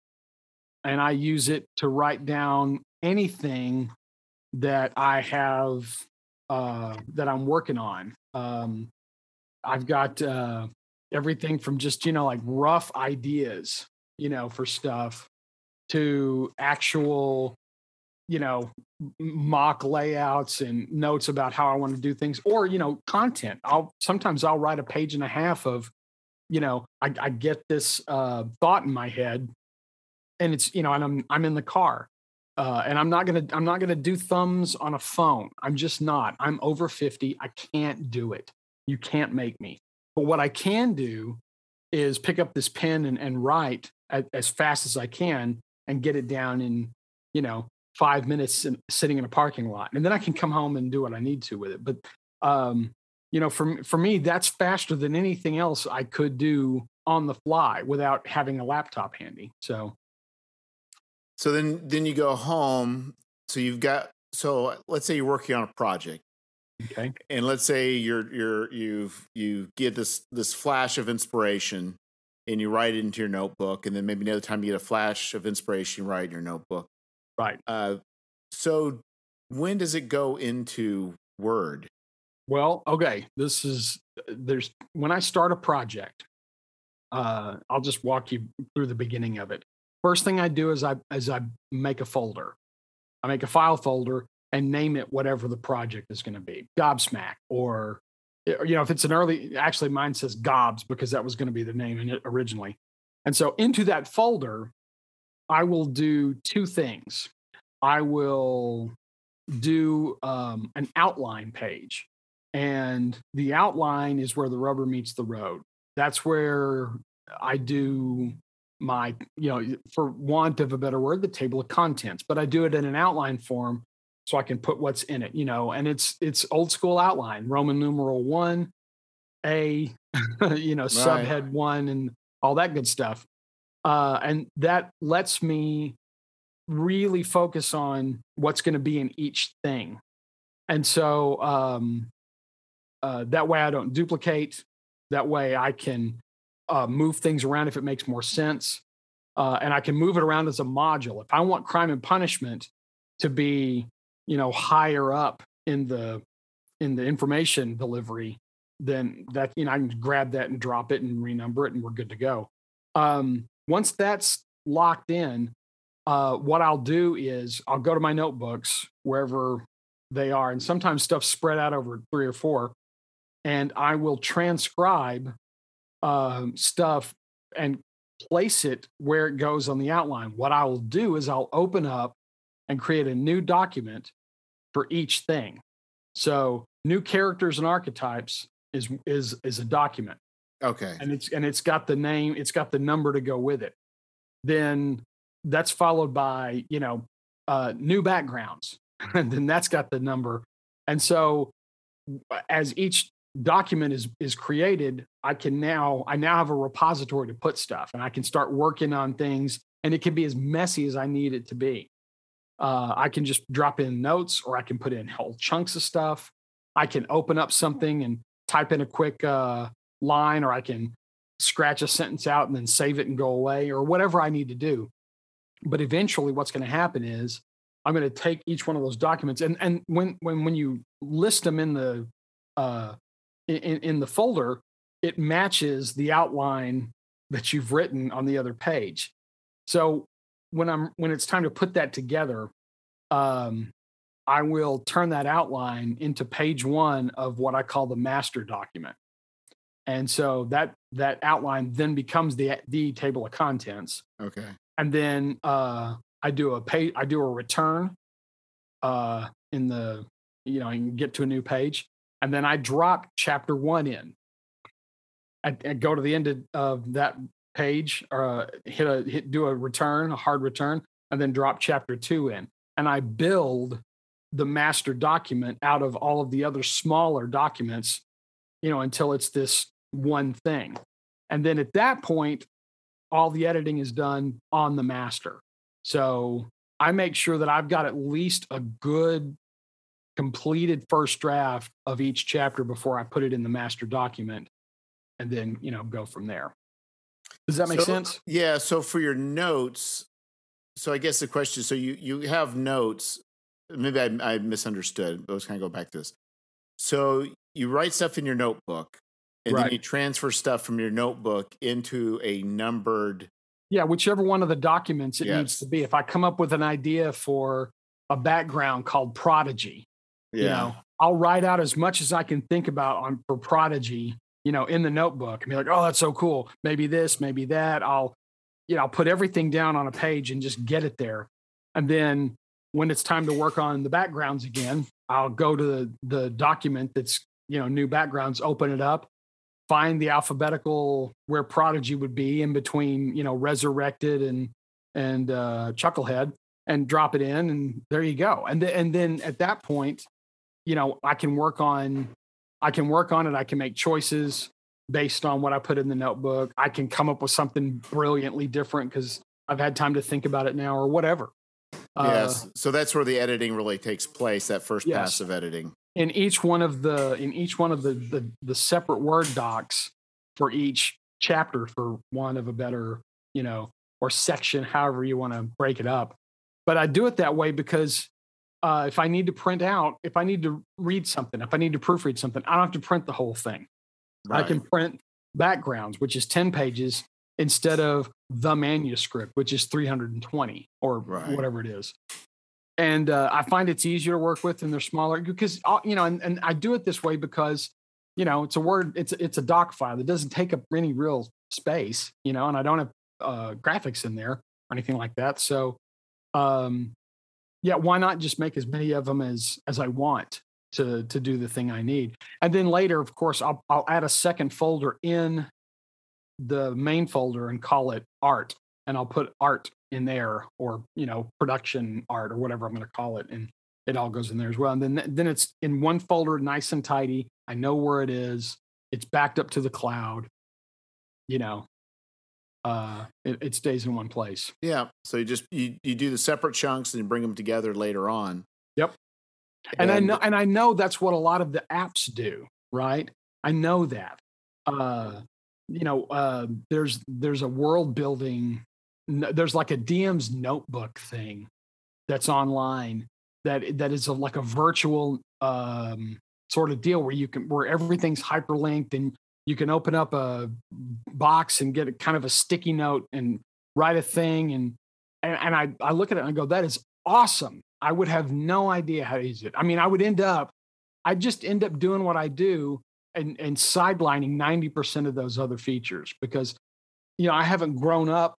and I use it to write down anything that I have uh, that I'm working on. Um, I've got uh, everything from just, you know, like rough ideas, you know, for stuff to actual, you know, mock layouts and notes about how I want to do things or, you know, content. I'll sometimes I'll write a page and a half of you know, I, I get this uh, thought in my head, and it's you know, and I'm I'm in the car, uh, and I'm not gonna I'm not gonna do thumbs on a phone. I'm just not. I'm over fifty. I can't do it. You can't make me. But what I can do is pick up this pen and, and write as, as fast as I can and get it down in you know five minutes sitting in a parking lot, and then I can come home and do what I need to with it. But um, you know, for for me, that's faster than anything else I could do on the fly without having a laptop handy. So, so then then you go home. So you've got so let's say you're working on a project. Okay. And let's say you're you're you've you get this this flash of inspiration and you write it into your notebook, and then maybe another time you get a flash of inspiration, you write in your notebook. Right. Uh, so when does it go into Word? Well, okay. This is there's when I start a project, uh, I'll just walk you through the beginning of it. First thing I do is I is I make a folder. I make a file folder and name it whatever the project is going to be. Gobsmack or you know if it's an early actually mine says Gobs because that was going to be the name in it originally. And so into that folder, I will do two things. I will do um, an outline page and the outline is where the rubber meets the road. That's where I do my, you know, for want of a better word, the table of contents, but I do it in an outline form so I can put what's in it, you know, and it's it's old school outline, Roman numeral one, A, you know, right. subhead one and all that good stuff. Uh, and that lets me really focus on what's going to be in each thing. And so um, uh, that way I don't duplicate. That way I can uh, move things around if it makes more sense. Uh, and I can move it around as a module. If I want crime and punishment to be, you know, higher up in the in the information delivery, then that you know I can grab that and drop it and renumber it, and we're good to go. Um, once that's locked in, uh, what I'll do is I'll go to my notebooks wherever they are, and sometimes stuff's spread out over three or four and I will transcribe um, stuff and place it where it goes on the outline. What I will do is I'll open up and create a new document for each thing. So new characters and archetypes is is is a document. Okay. And it's and it's got the name, it's got the number to go with it. Then that's followed by, you know, uh, new backgrounds. and then that's got the number. And so as each document is is created i can now i now have a repository to put stuff and i can start working on things and it can be as messy as i need it to be uh, i can just drop in notes or i can put in whole chunks of stuff i can open up something and type in a quick uh, line or i can scratch a sentence out and then save it and go away or whatever i need to do but eventually what's going to happen is i'm going to take each one of those documents and and when when when you list them in the uh, in, in the folder, it matches the outline that you've written on the other page. So when I'm when it's time to put that together, um, I will turn that outline into page one of what I call the master document. And so that that outline then becomes the the table of contents. Okay. And then uh, I do a pay I do a return uh, in the you know, and get to a new page. And then I drop chapter one in. I, I go to the end of, of that page or uh, hit a hit do a return, a hard return, and then drop chapter two in. And I build the master document out of all of the other smaller documents, you know, until it's this one thing. And then at that point, all the editing is done on the master. So I make sure that I've got at least a good completed first draft of each chapter before I put it in the master document and then, you know, go from there. Does that make So- sense? Yeah. So for your notes, so I guess the question, so you you have notes. Maybe I, I misunderstood, but let's kind of go back to this. So you write stuff in your notebook, and then you transfer stuff from your notebook into a numbered. Yeah, whichever one of the documents it needs to be. If I come up with an idea for a background called Prodigy, you know, I'll write out as much as I can think about on for Prodigy, you know, in the notebook and be like, oh, that's so cool. Maybe this, maybe that. I'll, you know, I'll put everything down on a page and just get it there. And then when it's time to work on the backgrounds again, I'll go to the, the document that's, you know, new backgrounds, open it up, find the alphabetical where Prodigy would be in between, you know, Resurrected and and uh, Chucklehead, and drop it in, and there you go. And th- and then at that point, you know, I can work on, I can work on it. I can make choices based on what I put in the notebook. I can come up with something brilliantly different because I've had time to think about it now, or whatever. Uh, yes. So that's where the editing really takes place. That first Yes. pass of editing. In each one of the in each one of the, the the separate word docs for each chapter for one of a better you know or section however you want to break it up. But i do it that way because uh, if i need to print out if i need to read something if i need to proofread something i don't have to print the whole thing. I can print backgrounds which is 10 pages instead of the manuscript which is 320 or Right. whatever it is and uh, I find it's easier to work with and they're smaller because uh, you know, and, and I do it this way because you know it's a word, it's it's a doc file. That doesn't take up any real space, you know, and I don't have uh, graphics in there or anything like that. So, um, yeah, why not just make as many of them as as I want to to do the thing I need, and then later, of course, I'll I'll add a second folder in the main folder and call it art and I'll put art in there or you know production art or whatever I'm going to call it and it all goes in there as well and then then it's in one folder nice and tidy I know where it is it's backed up to the cloud you know uh it, it stays in one place Yeah. So you just you you do the separate chunks and you bring them together later on. Yep. and I know and I know that's what a lot of the apps do right I know that uh you know uh there's there's a world building there's like a DM's notebook thing that's online that that is a, like a virtual um sort of deal where you can where everything's hyperlinked and you can open up a box and get a kind of a sticky note and write a thing and and, and I I look at it and I go that is awesome. I would have no idea how to use it. I mean I would end up I just end up doing what I do and and sidelining 90% of those other features because you know I haven't grown up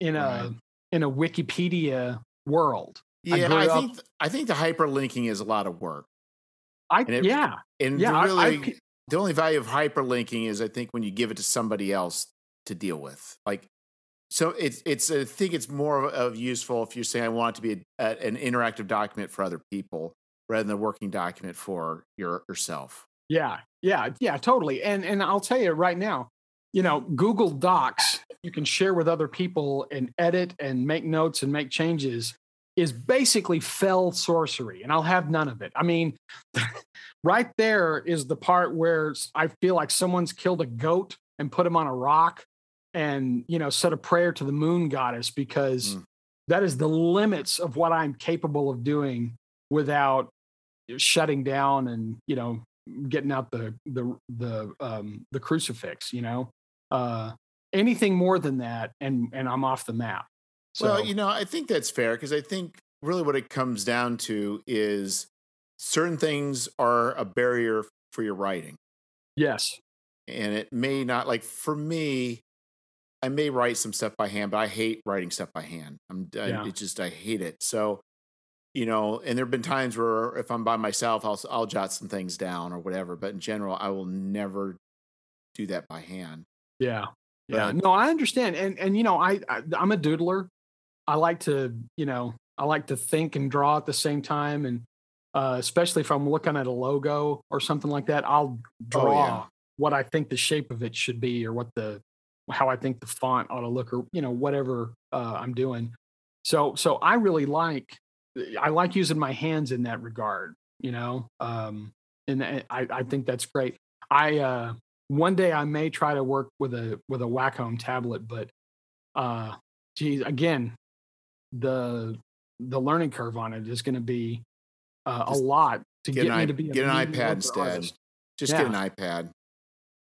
in a Right. in a Wikipedia world. I yeah, I, up- think I think the hyperlinking is a lot of work. I And it- yeah And yeah the I- really I, the only value of hyperlinking is I think when you give it to somebody else to deal with. Like so it's it's I think it's more of, of useful if you're saying I want it to be a, a, an interactive document for other people rather than a working document for your yourself. Yeah, yeah, yeah, totally. And and I'll tell you right now, you know, Google Docs you can share with other people and edit and make notes and make changes is basically fell sorcery, and I'll have none of it. I mean, right there is the part where I feel like someone's killed a goat and put him on a rock and you know said a prayer to the moon goddess because Mm. that is the limits of what I'm capable of doing without shutting down and you know getting out the the the um the crucifix you know uh anything more than that and and i'm off the map So, well, you know, I think that's fair because I think really what it comes down to is certain things are a barrier for your writing. yes, And it may not, like for me, I may write some stuff by hand, but I hate writing stuff by hand. I'm, I, Yeah. it just, I hate it. So, you know, and there have been times where if I'm by myself, I'll, I'll jot some things down or whatever. But in general, I will never do that by hand. Yeah, yeah. But- No, I understand, and and you know, I, I I'm a doodler. I like to, you know, I like to think and draw at the same time, and uh, especially if I'm looking at a logo or something like that, I'll draw Oh, yeah. what I think the shape of it should be, or what the how I think the font ought to look, or you know, whatever uh, I'm doing. So, so I really like I like using my hands in that regard, you know, um, and I I I think that's great. I uh, one day I may try to work with a with a Wacom tablet, but uh, geez, again, the the learning curve on it is going to be uh, a lot to get get, an me to be a get an iPad instead. artist. Just get an iPad.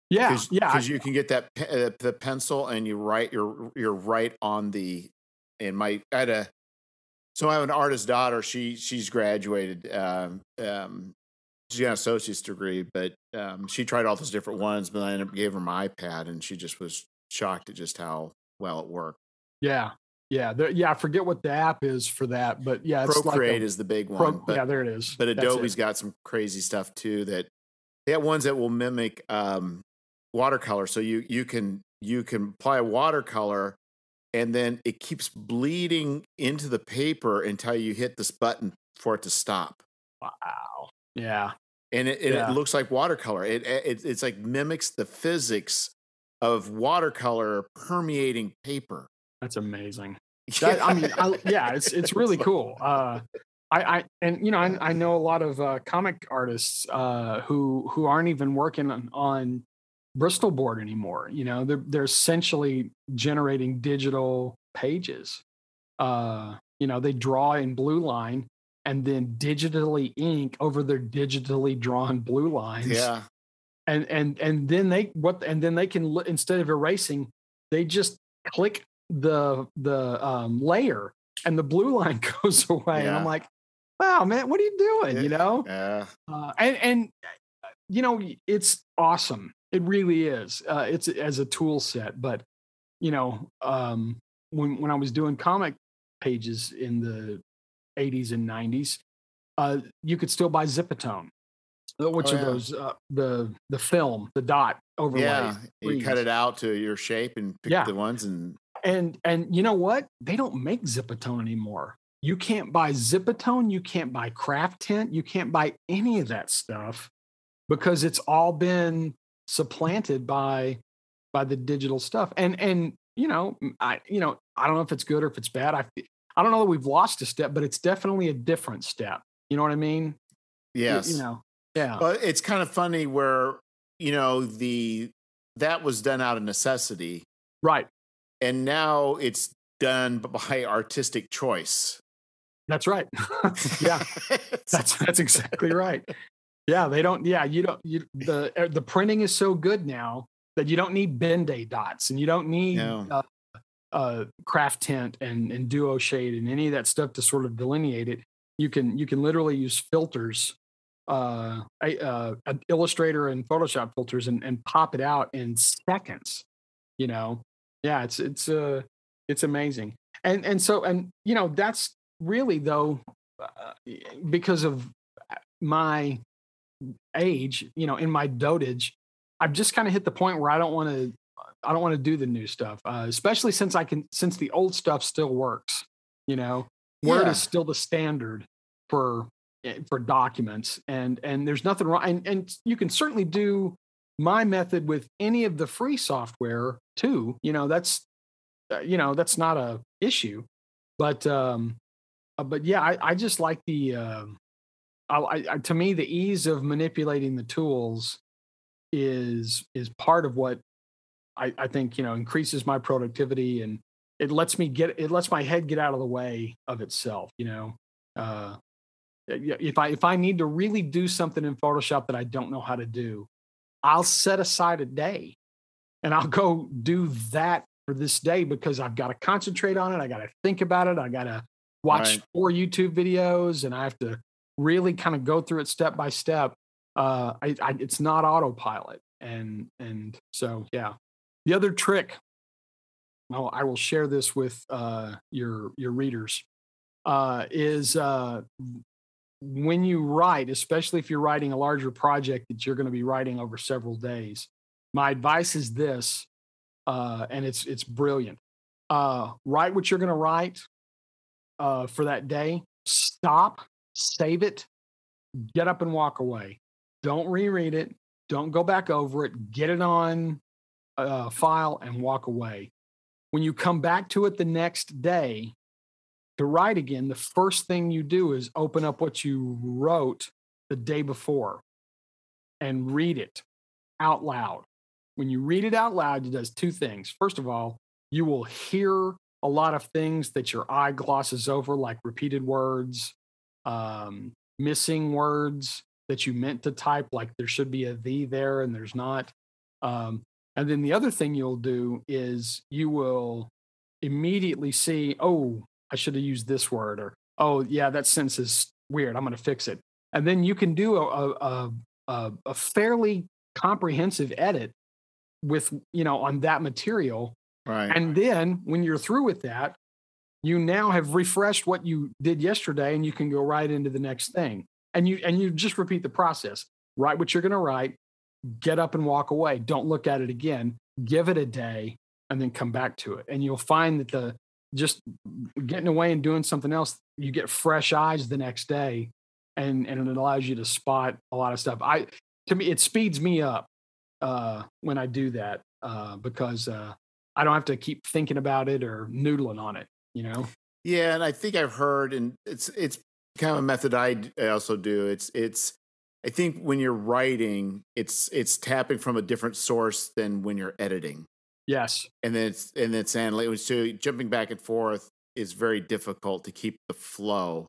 Yeah, Cause, yeah, Because you can get that uh, the pencil and you write you're you're right on the in my I had a so I have an artist daughter. She she's graduated. Um, um, she's got an associate's degree, but um, she tried all those different ones. But I ended up gave her my iPad, and she just was shocked at just how well it worked. yeah, yeah, there, yeah. I forget what the app is for that, but yeah, it's Procreate like a, is the big one, Pro, but yeah, there it is. but. Adobe's got some crazy stuff too. That they have ones that will mimic um, watercolor, so you you can you can apply a watercolor, and then it keeps bleeding into the paper until you hit this button for it to stop, Wow. Yeah. and it, and Yeah. it looks like watercolor. It, it it's like mimics the physics of watercolor permeating paper. That's amazing. That, I mean, I, yeah, it's it's really cool. Uh, I, I and you know I, I know a lot of uh, comic artists uh, who who aren't even working on, on Bristol board anymore. You know, they're they're essentially generating digital pages. Uh, you know, they draw in blue line and then digitally ink over their digitally drawn blue lines. yeah, and and and then they what and then they can instead of erasing they just click the the um, layer and the blue line goes away. And i'm like wow man what are you doing? You know? yeah. uh, and and you know it's awesome. It really is uh, it's as a tool set. But you know um when when i was doing comic pages in the 80s and 90s uh you could still buy zipatone uh, which Oh, are yeah. those uh, the the film the dot overlay Yeah, you cut it out to your shape and pick Yeah. the ones and and and you know what? They don't make zipatone anymore. You can't buy zipatone you can't buy Craftint you can't buy any of that stuff because it's all been supplanted by by the digital stuff. And and you know i you know i don't know if it's good or if it's bad. I i don't know that we've lost a step but it's definitely a different step you know what i mean yes, you know yeah Well, it's kind of funny where you know the that was done out of necessity, right and now it's done by artistic choice. that's right yeah That's that's exactly right. Yeah, they don't. Yeah, you don't. You the uh, the printing is so good now that you don't need Ben-Day dots and you don't need No. uh, uh, Craftint and and duo shade and any of that stuff to sort of delineate it. You can you can literally use filters, uh, a- uh, Illustrator and Photoshop filters and and pop it out in seconds. You know, yeah, it's it's uh it's amazing. And and so and you know that's really though uh, because of my age, you know, in my dotage, I've just kind of hit the point where I don't want to, I don't want to do the new stuff, uh, especially since I can, since the old stuff still works. You know, Word Yeah. is still the standard for eh, for documents, and and there's nothing wrong. And and you can certainly do my method with any of the free software too. You know, that's uh, you know that's not a issue, but um, uh, but yeah, I, I just like the um I, I, I- to me the ease of manipulating the tools is is part of what I, I think you know increases my productivity and it lets me get it lets my head get out of the way of itself you know uh if i if i need to really do something in photoshop that i don't know how to do i'll set aside a day and i'll go do that for this day because I've got to concentrate on it. I got to think about it. I got to watch Right. four YouTube videos and I have to really kind of go through it step by step. Uh, I, I, it's not autopilot. And, and so, yeah. The other trick, well, I will share this with uh, your, your readers, uh, is uh, when you write, especially if you're writing a larger project that you're going to be writing over several days, my advice is this, uh, and it's it's brilliant. Uh, write what you're going to write uh, for that day. Stop, save it, get up and walk away. Don't reread it. Don't go back over it. Get it on a file and walk away. When you come back to it the next day, to write again, the first thing you do is open up what you wrote the day before and read it out loud. When you read it out loud, it does two things. First of all, you will hear a lot of things that your eye glosses over, like repeated words, um, missing words that you meant to type, like there should be a the there and there's not. Um, and then the other thing you'll do is you will immediately see, oh, I should have used this word, or oh, yeah, that sentence is weird. I'm going to fix it. And then you can do a, a, a, a fairly comprehensive edit with, you know, on that material. Right. And then when you're through with that, you now have refreshed what you did yesterday and you can go right into the next thing. And you and you just repeat the process. Write what you're going to write, get up and walk away. Don't look at it again. Give it a day and then come back to it. And you'll find that the just getting away and doing something else, you get fresh eyes the next day and and it allows you to spot a lot of stuff. I to me it speeds me up uh when I do that uh because uh I don't have to keep thinking about it or noodling on it, you know. Yeah, and I think I've heard, and it's it's kind of a method i also do. It's it's I think when you're writing, it's it's tapping from a different source than when you're editing, Yes. and then it's and then saying like so jumping back and forth is very difficult to keep the flow.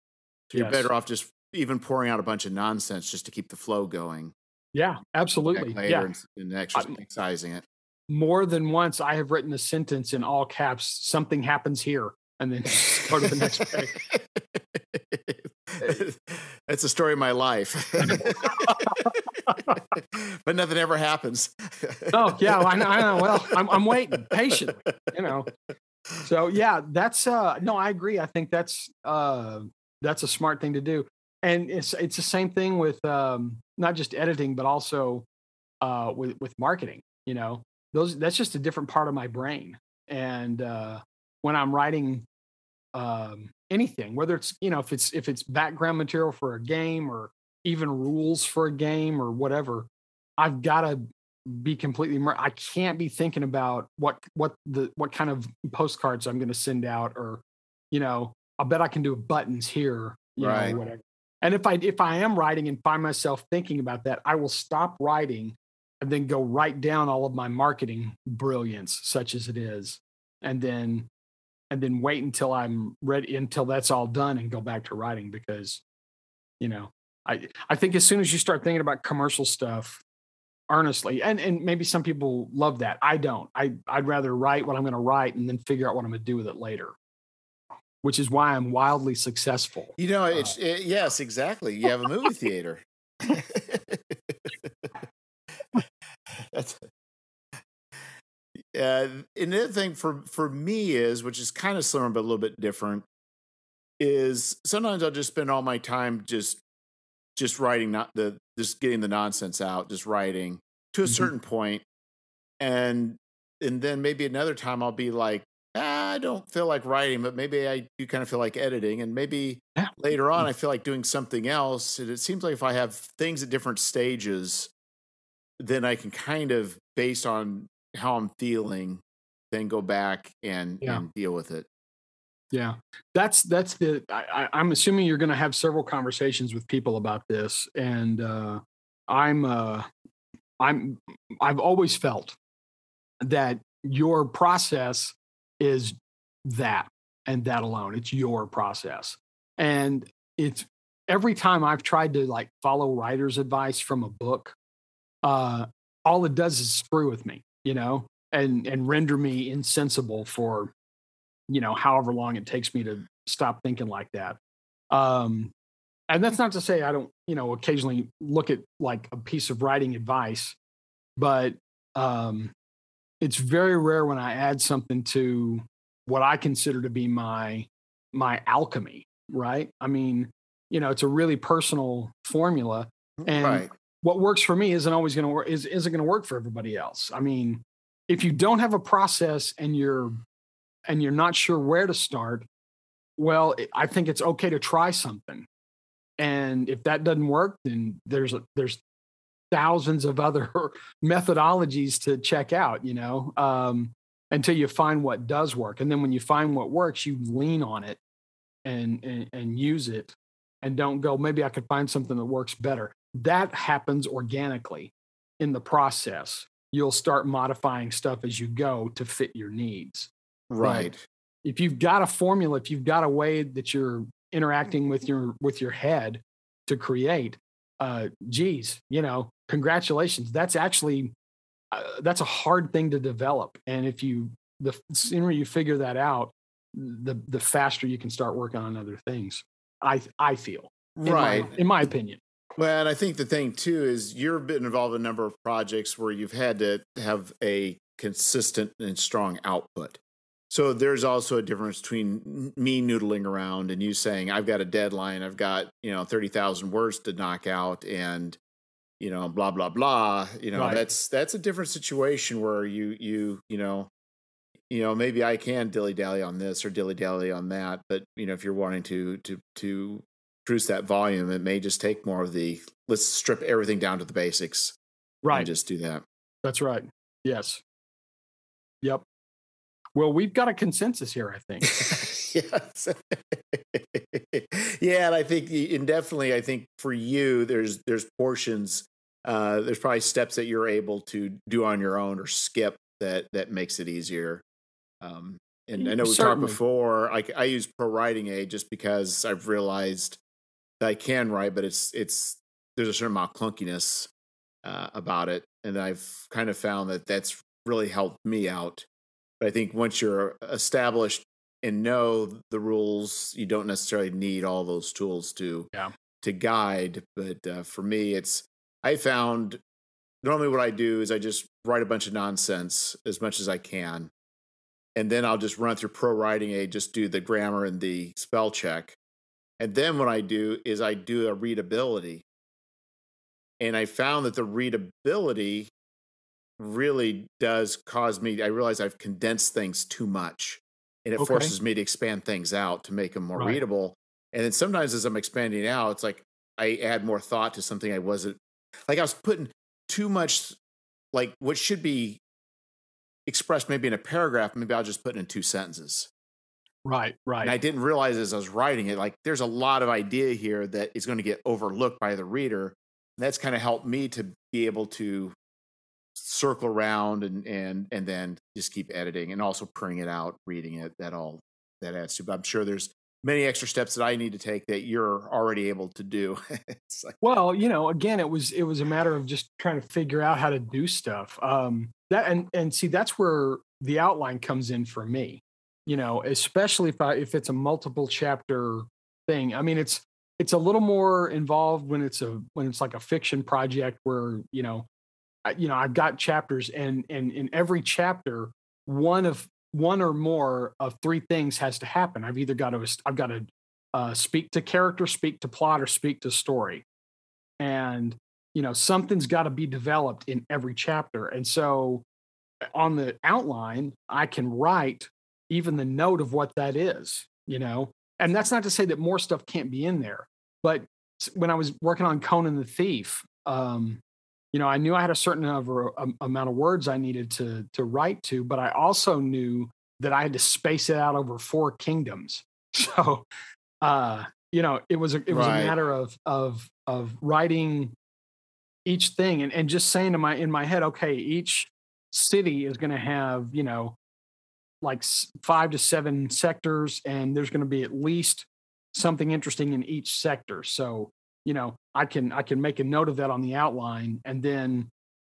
So you're Yes. better off just even pouring out a bunch of nonsense just to keep the flow going. Yeah, absolutely. Yeah. and, and exercising it. More than once I have written a sentence in all caps, something happens here, and then go to the next page. That's the story of my life. but nothing ever happens. Oh, yeah, I know. I know. Well, I'm, I'm waiting patiently, you know. So yeah, that's uh no, I agree. I think that's uh that's a smart thing to do. And it's it's the same thing with um not just editing, but also uh with with marketing, you know. Those that's just a different part of my brain. And uh when I'm writing um anything, whether it's, you know, if it's if it's background material for a game or even rules for a game or whatever, I've got to be completely I can't be thinking about what what the what kind of postcards I'm going to send out or you know I bet I can do buttons here you Right. know whatever and if I if I am writing and find myself thinking about that I will stop writing and then go write down all of my marketing brilliance such as it is and then and then wait until I'm ready until that's all done and go back to writing because you know I I think as soon as you start thinking about commercial stuff earnestly and and maybe some people love that i don't i i'd rather write what i'm going to write and then figure out what i'm going to do with it later which is why i'm wildly successful You know, uh it's it, yes, exactly. You have a movie theater. That's uh, another thing for for me is, which is kind of similar but a little bit different, is sometimes I'll just spend all my time just just writing, not the just getting the nonsense out, just writing to a Mhm. certain point, and and then maybe another time I'll be like, "Ah, I don't feel like writing, but maybe I do kind of feel like editing, and maybe Yeah. later on I feel like doing something else. And it seems like if I have things at different stages, then I can kind of based on how I'm feeling, then go back and Yeah. and deal with it. yeah that's that's the I, I, i'm assuming you're going to have several conversations with people about this and uh i'm uh i'm i've always felt that your process is that and that alone it's your process and it's every time i've tried to like follow writer's advice from a book uh all it does is screw with me you know and and render me insensible for you know however long it takes me to stop thinking like that um and that's not to say i don't you know occasionally look at like a piece of writing advice but um it's very rare when i add something to what i consider to be my my alchemy right i mean you know it's a really personal formula and right. What works for me isn't always going to work is isn't going to work for everybody else. I mean if you don't have a process and you're and you're not sure where to start well i think it's okay to try something. And if that doesn't work then there's a, there's thousands of other methodologies to check out you know um, until you find what does work. And then when you find what works you lean on it and, and and use it and don't go maybe i could find something that works better that happens organically in the process you'll start modifying stuff as you go to fit your needs Right. if you've got a formula if you've got a way that you're interacting with your with your head to create uh geez you know congratulations that's actually uh, that's a hard thing to develop and if you the sooner you figure that out the the faster you can start working on other things i i feel in my- Right. in my opinion Well, and I think the thing too is you've been involved in a number of projects where you've had to have a consistent and strong output. So there's also a difference between me noodling around and you saying I've got a deadline, I've got you know thirty thousand words to knock out, and you know blah blah blah. You know Right. that's that's a different situation where you you you know you know maybe I can dilly dally on this or dilly dally on that, but you know if you're wanting to to to that volume, it may just take more of the let's strip everything down to the basics right and just do that. that's right yes yep well we've got a consensus here i think yes. yeah, and I think and definitely I think for you there's there's portions uh there's probably steps that you're able to do on your own or skip that that makes it easier. Um and I know we talked before I I use pro writing aid just because I've realized that I can write but it's it's there's a certain amount of clunkiness uh, about it and I've kind of found that that's really helped me out. But I think once you're established and know the rules, you don't necessarily need all those tools to Yeah. to guide. But uh, for me, it's I found normally what I do is I just write a bunch of nonsense as much as I can, and then I'll just run through Pro Writing Aid, just do the grammar and the spell check, and then what I do is I do a readability, and I found that the readability really does cause me. I realize I've condensed things too much, and it Okay. forces me to expand things out to make them more Right. readable. And then sometimes as I'm expanding out, it's like I add more thought to something I wasn't like I was putting too much like what should be expressed maybe in a paragraph, maybe I'll just put it in two sentences. Right right And I didn't realize as I was writing it, like there's a lot of idea here that is going to get overlooked by the reader. And that's kind of helped me to be able to circle around and and and then just keep editing and also printing it out, reading it. That all that adds to. But I'm sure there's many extra steps that I need to take that you're already able to do. it's like Well, you know, again, it was it was a matter of just trying to figure out how to do stuff. Um, that and and see, that's where the outline comes in for me. You know, especially if I if it's a multiple chapter thing. I mean, it's it's a little more involved when it's a when it's like a fiction project where you know, I, you know, I've got chapters and and in every chapter, one of one or more of three things has to happen. I've either got to I've got to uh, speak to character, speak to plot, or speak to story and you know something's got to be developed in every chapter and so on the outline i can write even the note of what that is you know and that's not to say that more stuff can't be in there but when i was working on conan the thief um you know i knew i had a certain over, um, amount of words i needed to to write to but i also knew that i had to space it out over four kingdoms so uh you know it was a it was Right. a matter of of of writing each thing and, and just saying to my in my head okay each city is going to have you know like five to seven sectors and there's going to be at least something interesting in each sector so you know i can i can make a note of that on the outline and then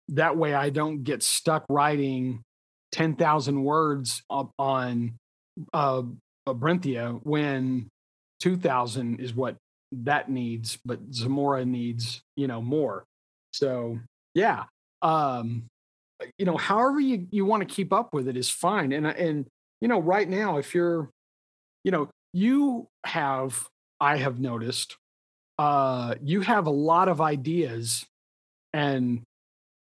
that way i don't get stuck writing 10,000 words on uh, Brinthia when 2000 is what that needs, but Zamora needs, you know, more. So yeah. Um, you know, however you, you want to keep up with it is fine. And, and, you know, right now, if you're, you know, you have, I have noticed, uh, you have a lot of ideas and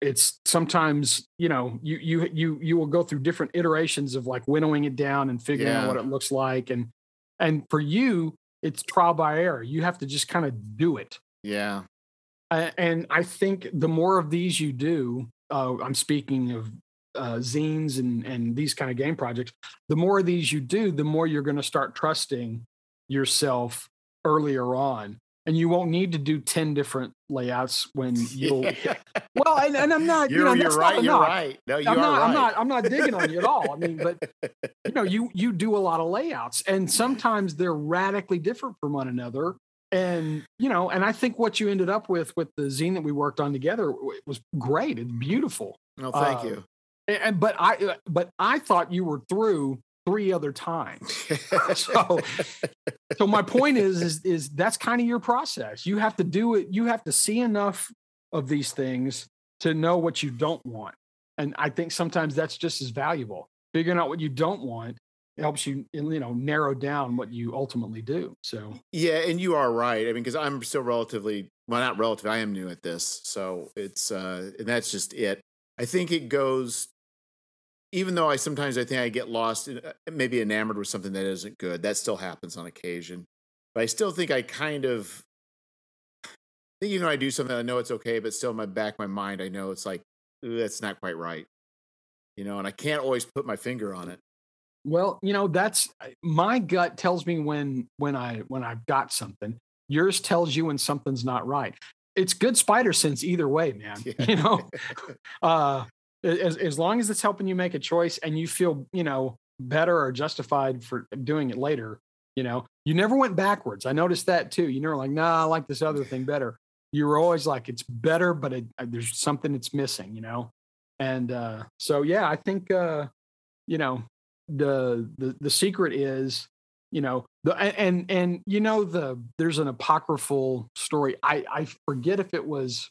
it's sometimes you know you you you you will go through different iterations of like winnowing it down and figuring yeah. out what it looks like and and for you it's trial by error you have to just kind of do it yeah uh, and i think the more of these you do uh, i'm speaking of uh, zines and and these kind of game projects the more of these you do the more you're going to start trusting yourself earlier on and you won't need to do 10 different layouts when you'll yeah. well and, and, i'm not you're, you know you're right you're right no you I'm are not, right. i'm not i'm not digging on you at all i mean but you know you you do a lot of layouts and sometimes they're radically different from one another and you know and i think what you ended up with with the zine that we worked on together was great it's beautiful no thank uh, you and but i uh, but i thought you were through three other times. so, so my point is, is, is that's kind of your process. You have to do it. You have to see enough of these things to know what you don't want. And I think sometimes that's just as valuable. Figuring out what you don't want helps you, you know, narrow down what you ultimately do. So, yeah. And you are right. I mean, because I'm still relatively, well, not relative, I am new at this. So it's, uh, and that's just it. I think it goes even though I sometimes I think I get lost, in, uh, maybe enamored with something that isn't good. That still happens on occasion, but I still think I kind of I think even though I do something, I know it's okay, but still in my back, my mind, I know it's like that's not quite right, you know, and I can't always put my finger on it. Well, you know, that's uh, my gut tells me when when I when I've got something. Yours tells you when something's not right. It's good spider sense either way, man. Yeah. You know, uh, as, as long as it's helping you make a choice and you feel you know better or justified for doing it later you know you never went backwards i noticed that too you never like nah i like this other thing better you were always like it's better but it, uh, there's something that's missing you know and uh, so yeah i think uh, you know the the the secret is you know the and and you know the there's an apocryphal story i i forget if it was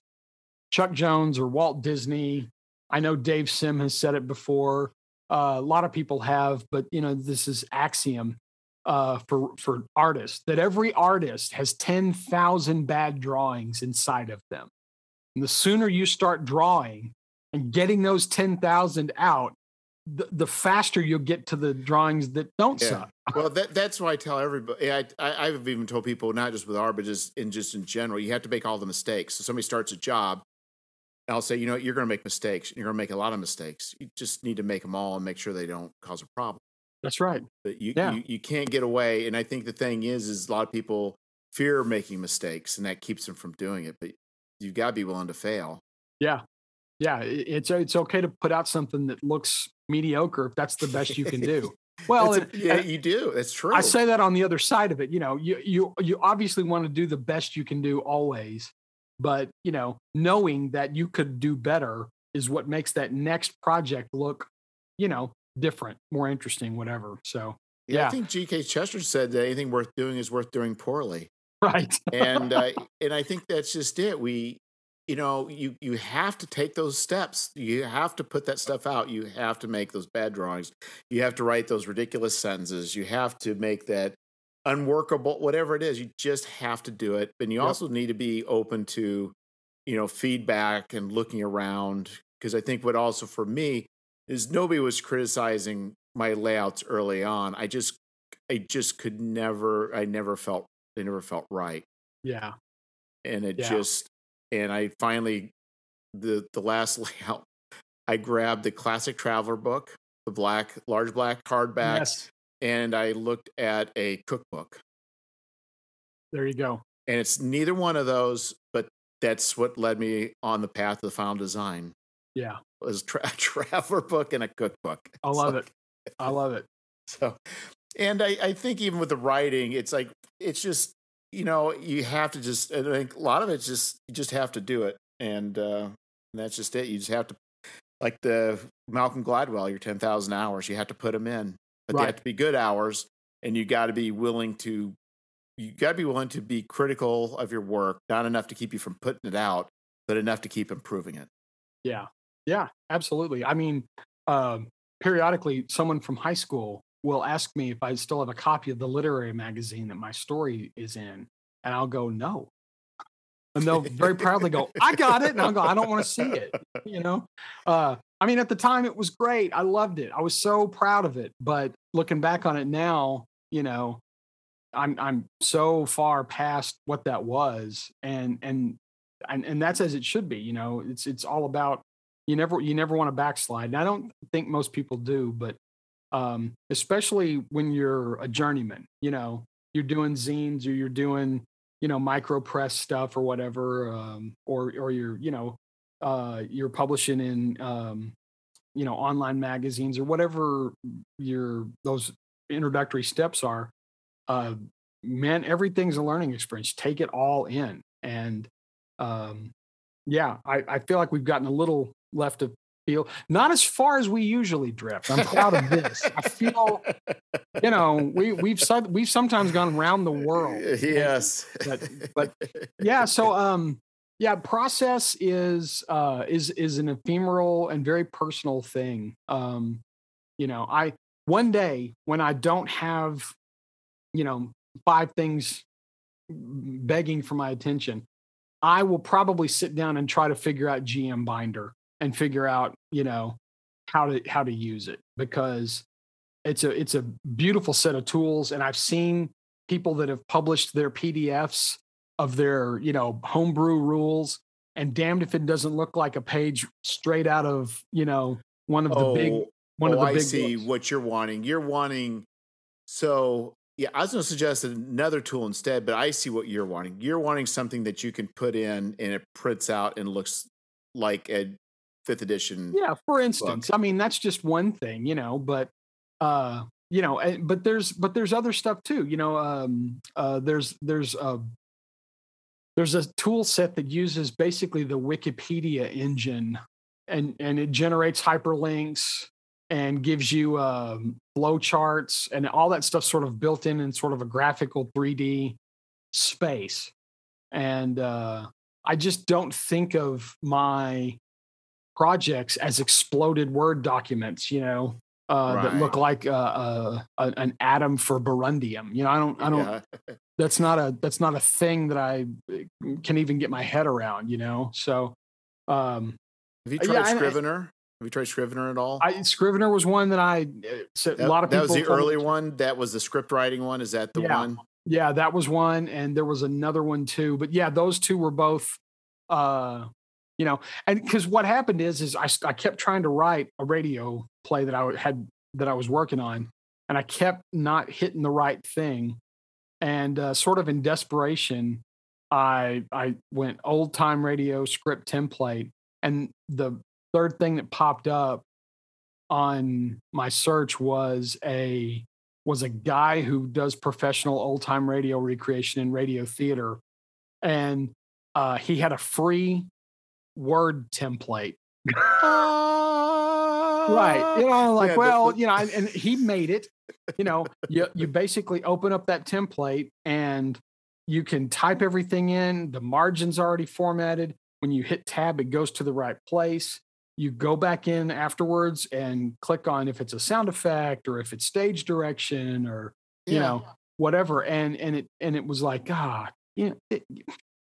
chuck jones or walt disney I know Dave Sim has said it before. Uh, a lot of people have, but you know, this is axiom uh, for for artists that every artist has ten thousand bad drawings inside of them. And the sooner you start drawing and getting those ten thousand out, the, the faster you'll get to the drawings that don't yeah. suck. well, that, that's why I tell everybody. I, I have even told people not just with art, but just in just in general, you have to make all the mistakes. So somebody starts a job, I'll say, you know, you're going to make mistakes. You're going to make a lot of mistakes. You just need to make them all and make sure they don't cause a problem. That's right. But you, yeah. you, you can't get away. And I think the thing is, is a lot of people fear making mistakes, and that keeps them from doing it. But you've got to be willing to fail. Yeah, yeah. It's it's okay to put out something that looks mediocre if that's the best you can do. Well, a, yeah, you do. That's true. I say that on the other side of it. You know, you you you obviously want to do the best you can do always, but you know knowing that you could do better is what makes that next project look you know different more interesting whatever so yeah, yeah. i think gk chesterton said that anything worth doing is worth doing poorly right and uh, and i think that's just it we you know you you have to take those steps you have to put that stuff out you have to make those bad drawings you have to write those ridiculous sentences you have to make that unworkable, whatever it is, you just have to do it. And you yep. also need to be open to, you know, feedback and looking around. Because I think what also for me is nobody was criticizing my layouts early on. I just, I just could never, I never felt, they never felt right. Yeah. And it yeah. just, and I finally, the the last layout, I grabbed the classic Traveller book, the black, large black hardback. Yes and I looked at a cookbook. There you go. And it's neither one of those, but that's what led me on the path of the final design. Yeah. It was tra- a Traveller book and a cookbook. I love it. I love it. So, and I, I think even with the writing, it's like, it's just, you know, you have to just, I think a lot of it's just, you just have to do it. And, uh, and that's just it. You just have to like the Malcolm Gladwell, your 10,000 hours, you have to put them in, but Right. they have to be good hours and you got to be willing to, you got to be willing to be critical of your work, not enough to keep you from putting it out, but enough to keep improving it. Yeah. Yeah, absolutely. I mean, um, periodically, someone from high school will ask me if I still have a copy of the literary magazine that my story is in. And I'll go, no. And they'll very proudly go, I got it. And I'll go, I don't want to see it. You know? Uh, I mean, at the time it was great. I loved it. I was so proud of it. But looking back on it now, you know, I'm I'm so far past what that was. And and and, and that's as it should be, you know. It's it's all about you never you never want to backslide. And I don't think most people do, but um, especially when you're a journeyman, you know, you're doing zines or you're doing, you know, micro press stuff or whatever, um, or or you're, you know, uh, you're publishing in, um, you know, online magazines or whatever your those introductory steps are. Uh, man, everything's a learning experience. Take it all in, and um, yeah, I, I feel like we've gotten a little left of field, not as far as we usually drift. I'm proud of this. I feel, you know, we we've we've sometimes gone around the world. Yes. But- but Yeah. So, um, yeah, process is uh is is an ephemeral and very personal thing. Um, you know, I one day when I don't have, you know, five things begging for my attention, I will probably sit down and try to figure out GM binder and figure out, you know, how to how to use it because it's a it's a beautiful set of tools and I've seen people that have published their PDFs of their, you know, homebrew rules and damned if it doesn't look like a page straight out of, you know, one of the oh, big one oh, of the oh, I big see books. what you're wanting. You're wanting, so yeah, I was going to suggest another tool instead, but I see what you're wanting. You're wanting something that you can put in and it prints out and looks like a fifth edition. Yeah, for instance, I mean that's just one thing, you know, but uh, you know, but there's but there's other stuff too, you know, um uh there's there's a there's a tool set that uses basically the Wikipedia engine and and it generates hyperlinks and gives you um flow charts and all that stuff sort of built in in sort of a graphical 3D space. And uh I just don't think of my projects as exploded Word documents, you know, uh, that look like uh, uh, an atom for berundium. You know, I don't, I don't. Yeah. That's not a that's not a thing that I uh, can even get my head around. You know, so um, Have you Yeah, tried I- I- Scrivener? Have you tried Scrivener at all? I Scrivener was one that I uh, said that, a lot of people. that was the told me early one. That was the script writing one. Is that the Yeah. one? Yeah, that was one, and there was another one too. But yeah, those two were both, uh, you know, and because what happened is, is I, I kept trying to write a radio play that i had that I was working on, and I kept not hitting the right thing, and uh, sort of in desperation, I I went old time radio script template, and the third thing that popped up on my search was a was a guy who does professional old time radio recreation and radio theater. And uh, he had a free word template. right. You know, like, Yeah, well, the- you know, and, and he made it. You know, you, you basically open up that template and you can type everything in. The margin's already formatted. When you hit tab, it goes to the right place. You go back in afterwards and click on if it's a sound effect or if it's stage direction or you Yeah. know whatever and and it and it was like ah, you know it,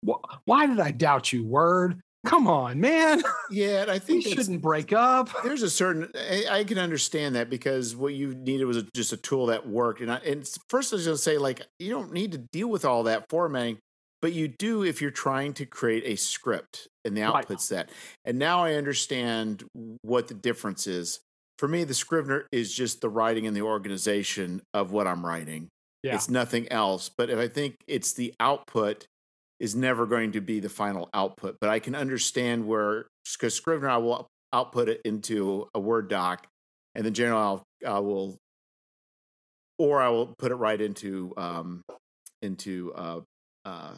wh- why did i doubt you word come on man Yeah, and I think that's- shouldn't break up there's a certain I, I can understand that because what you needed was a, just a tool that worked and I, and first i was going to say like you don't need to deal with all that formatting but you do if you're trying to create a script and the Right. output set and now i understand what the difference is for me the scrivener is just the writing and the organization of what i'm writing Yeah. it's nothing else but if i think it's the output is never going to be the final output but i can understand where because scrivener i will output it into a word doc and then generally I'll, i will or i will put it right into um into uh uh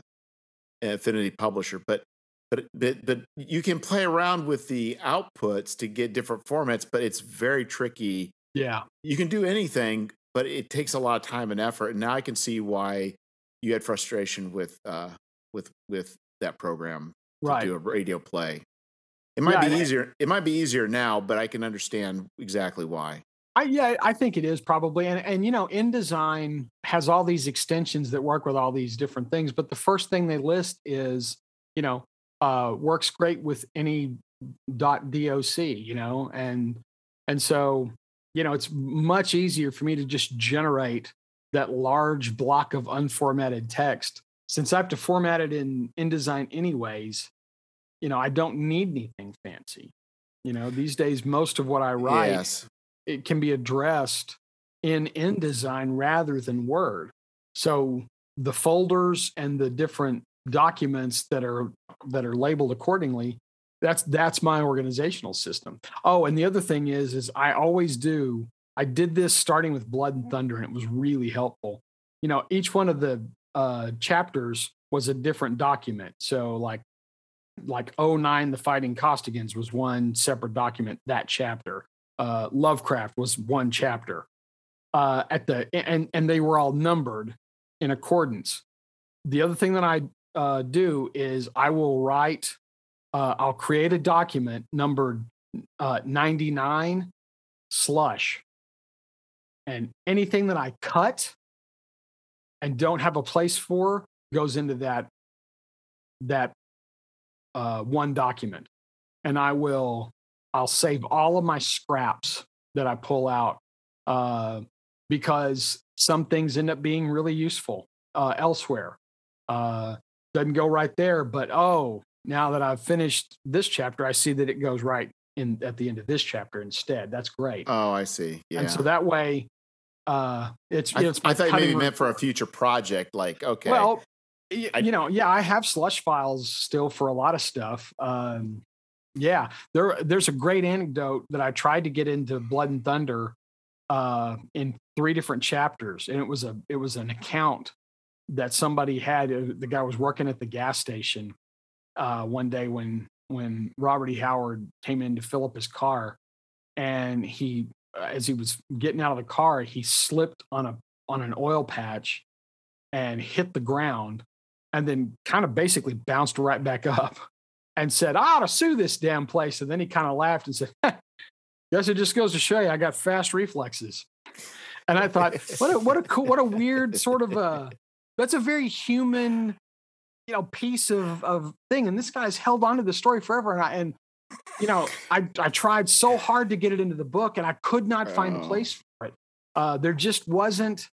affinity publisher but but but but you can play around with the outputs to get different formats, but it's very tricky. Yeah, you can do anything, but it takes a lot of time and effort. And now I can see why you had frustration with uh with with that program to right. do a radio play. It might Yeah, be easier. It might be easier now, but I can understand exactly why. I, yeah, I think it is probably, and and you know, InDesign has all these extensions that work with all these different things. But the first thing they list is, you know, uh, works great with any dot doc, you know, and and so you know, it's much easier for me to just generate that large block of unformatted text since I have to format it in InDesign anyways. You know, I don't need anything fancy. You know, these days most of what I write Yes. it can be addressed in InDesign rather than Word. So the folders and the different documents that are that are labeled accordingly, that's that's my organizational system. Oh, and the other thing is is I always do I did this starting with Blood and Thunder and it was really helpful. You know, each one of the uh chapters was a different document. So like like 09 the fighting costigans was one separate document that chapter uh, Lovecraft was one chapter. Uh, at the and and they were all numbered in accordance. The other thing that I uh, do is I will write. Uh, I'll create a document numbered uh, 99 slush, and anything that I cut and don't have a place for goes into that that uh, one document, and I will I'll save all of my scraps that I pull out uh, because some things end up being really useful uh, elsewhere. Uh, doesn't go right there, but oh, now that I've finished this chapter, I see that it goes right in at the end of this chapter instead. That's great. Oh, I see. Yeah. And so that way, uh, it's I, it's I thought you maybe re- meant for a future project. Like, okay, well, y- I- you know, yeah, I have slush files still for a lot of stuff. Um, yeah, there there's a great anecdote that I tried to get into Blood and Thunder uh, in three different chapters, and it was a it was an account that somebody had. uh, The guy was working at the gas station uh, one day when when Robert E. Howard came in to fill up his car, and he as he was getting out of the car, he slipped on a on an oil patch and hit the ground and then kind of basically bounced right back up and said, I ought to sue this damn place. And then he kind of laughed and said, Guess it just goes to show you I got fast reflexes. And I thought, what a what a cool, what a weird sort of uh that's a very human, you know, piece of of thing. And this guy's held on to the story forever. And I and you know, I I tried so hard to get it into the book and I could not find a Oh. place for it. Uh there just wasn't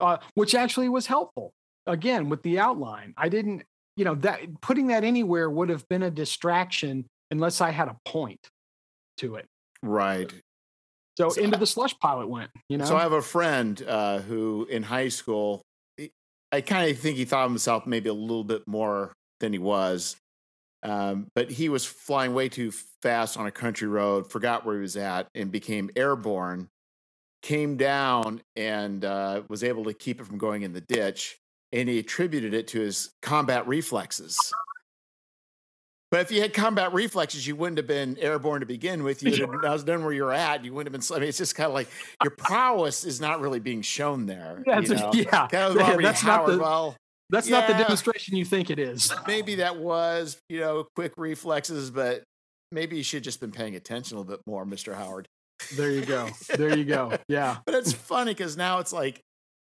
uh, which actually was helpful. Again, with the outline, I didn't, you know, that putting that anywhere would have been a distraction unless I had a point to it. right. So, So into the slush pile it went. You know, So I have a friend uh, who, in high school, I kind of think he thought of himself maybe a little bit more than he was. Um, but he was flying way too fast on a country road, forgot where he was at, and became airborne. Came down and uh, was able to keep it from going in the ditch, and he attributed it to his combat reflexes. But if you had combat reflexes, you wouldn't have been airborne to begin with. You would have known where you're at. You wouldn't have been. I mean, it's just kind of like your prowess is not really being shown there. That's you a- yeah, Kind of yeah, that's not the- well, that's not the demonstration you think it is. maybe that was, you know, quick reflexes, but maybe you should have just been paying attention a little bit more, Mr. Howard. There you go. There you go. Yeah. But it's funny because now it's like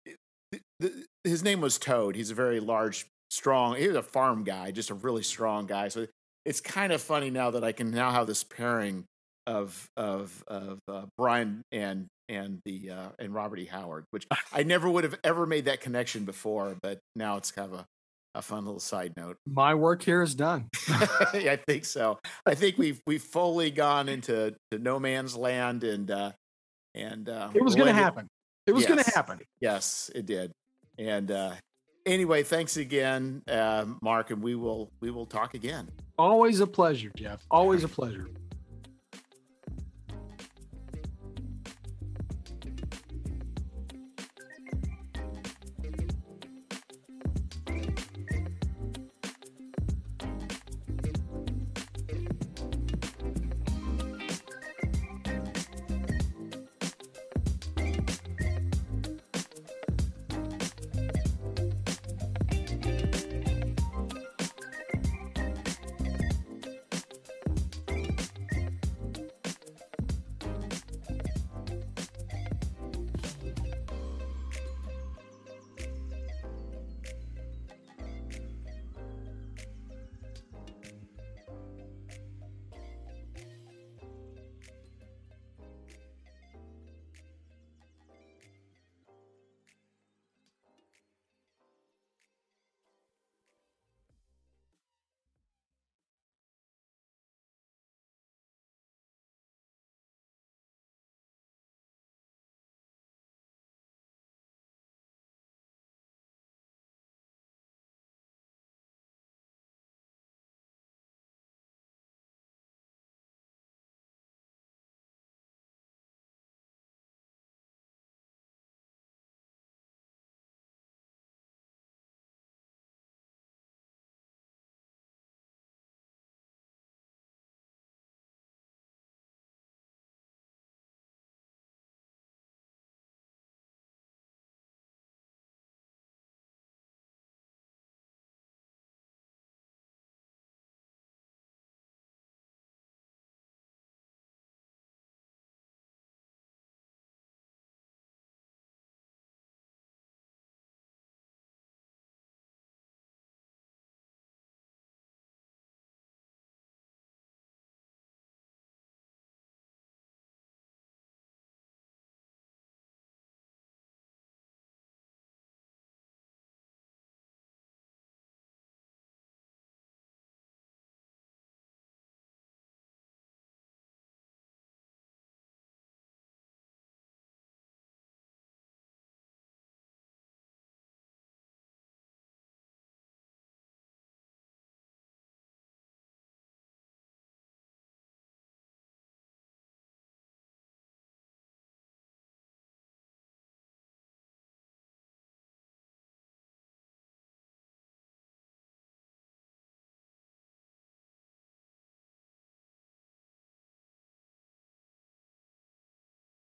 th- th- his name was Toad. He's a very large, strong. He was a farm guy, just a really strong guy. So it's kind of funny now that I can now have this pairing of of of uh, Brian and and the uh, and Robert E. Howard, which I never would have ever made that connection before, but now it's kind of a, a fun little side note. My work here is done. I think so. I think we've we've fully gone into to no man's land, and uh, and uh, It was going to happen. It was going to Yes. happen. Yes, it did. And uh, anyway, thanks again, uh, Mark, and we will we will talk again. Always a pleasure, Jeff. Always a pleasure.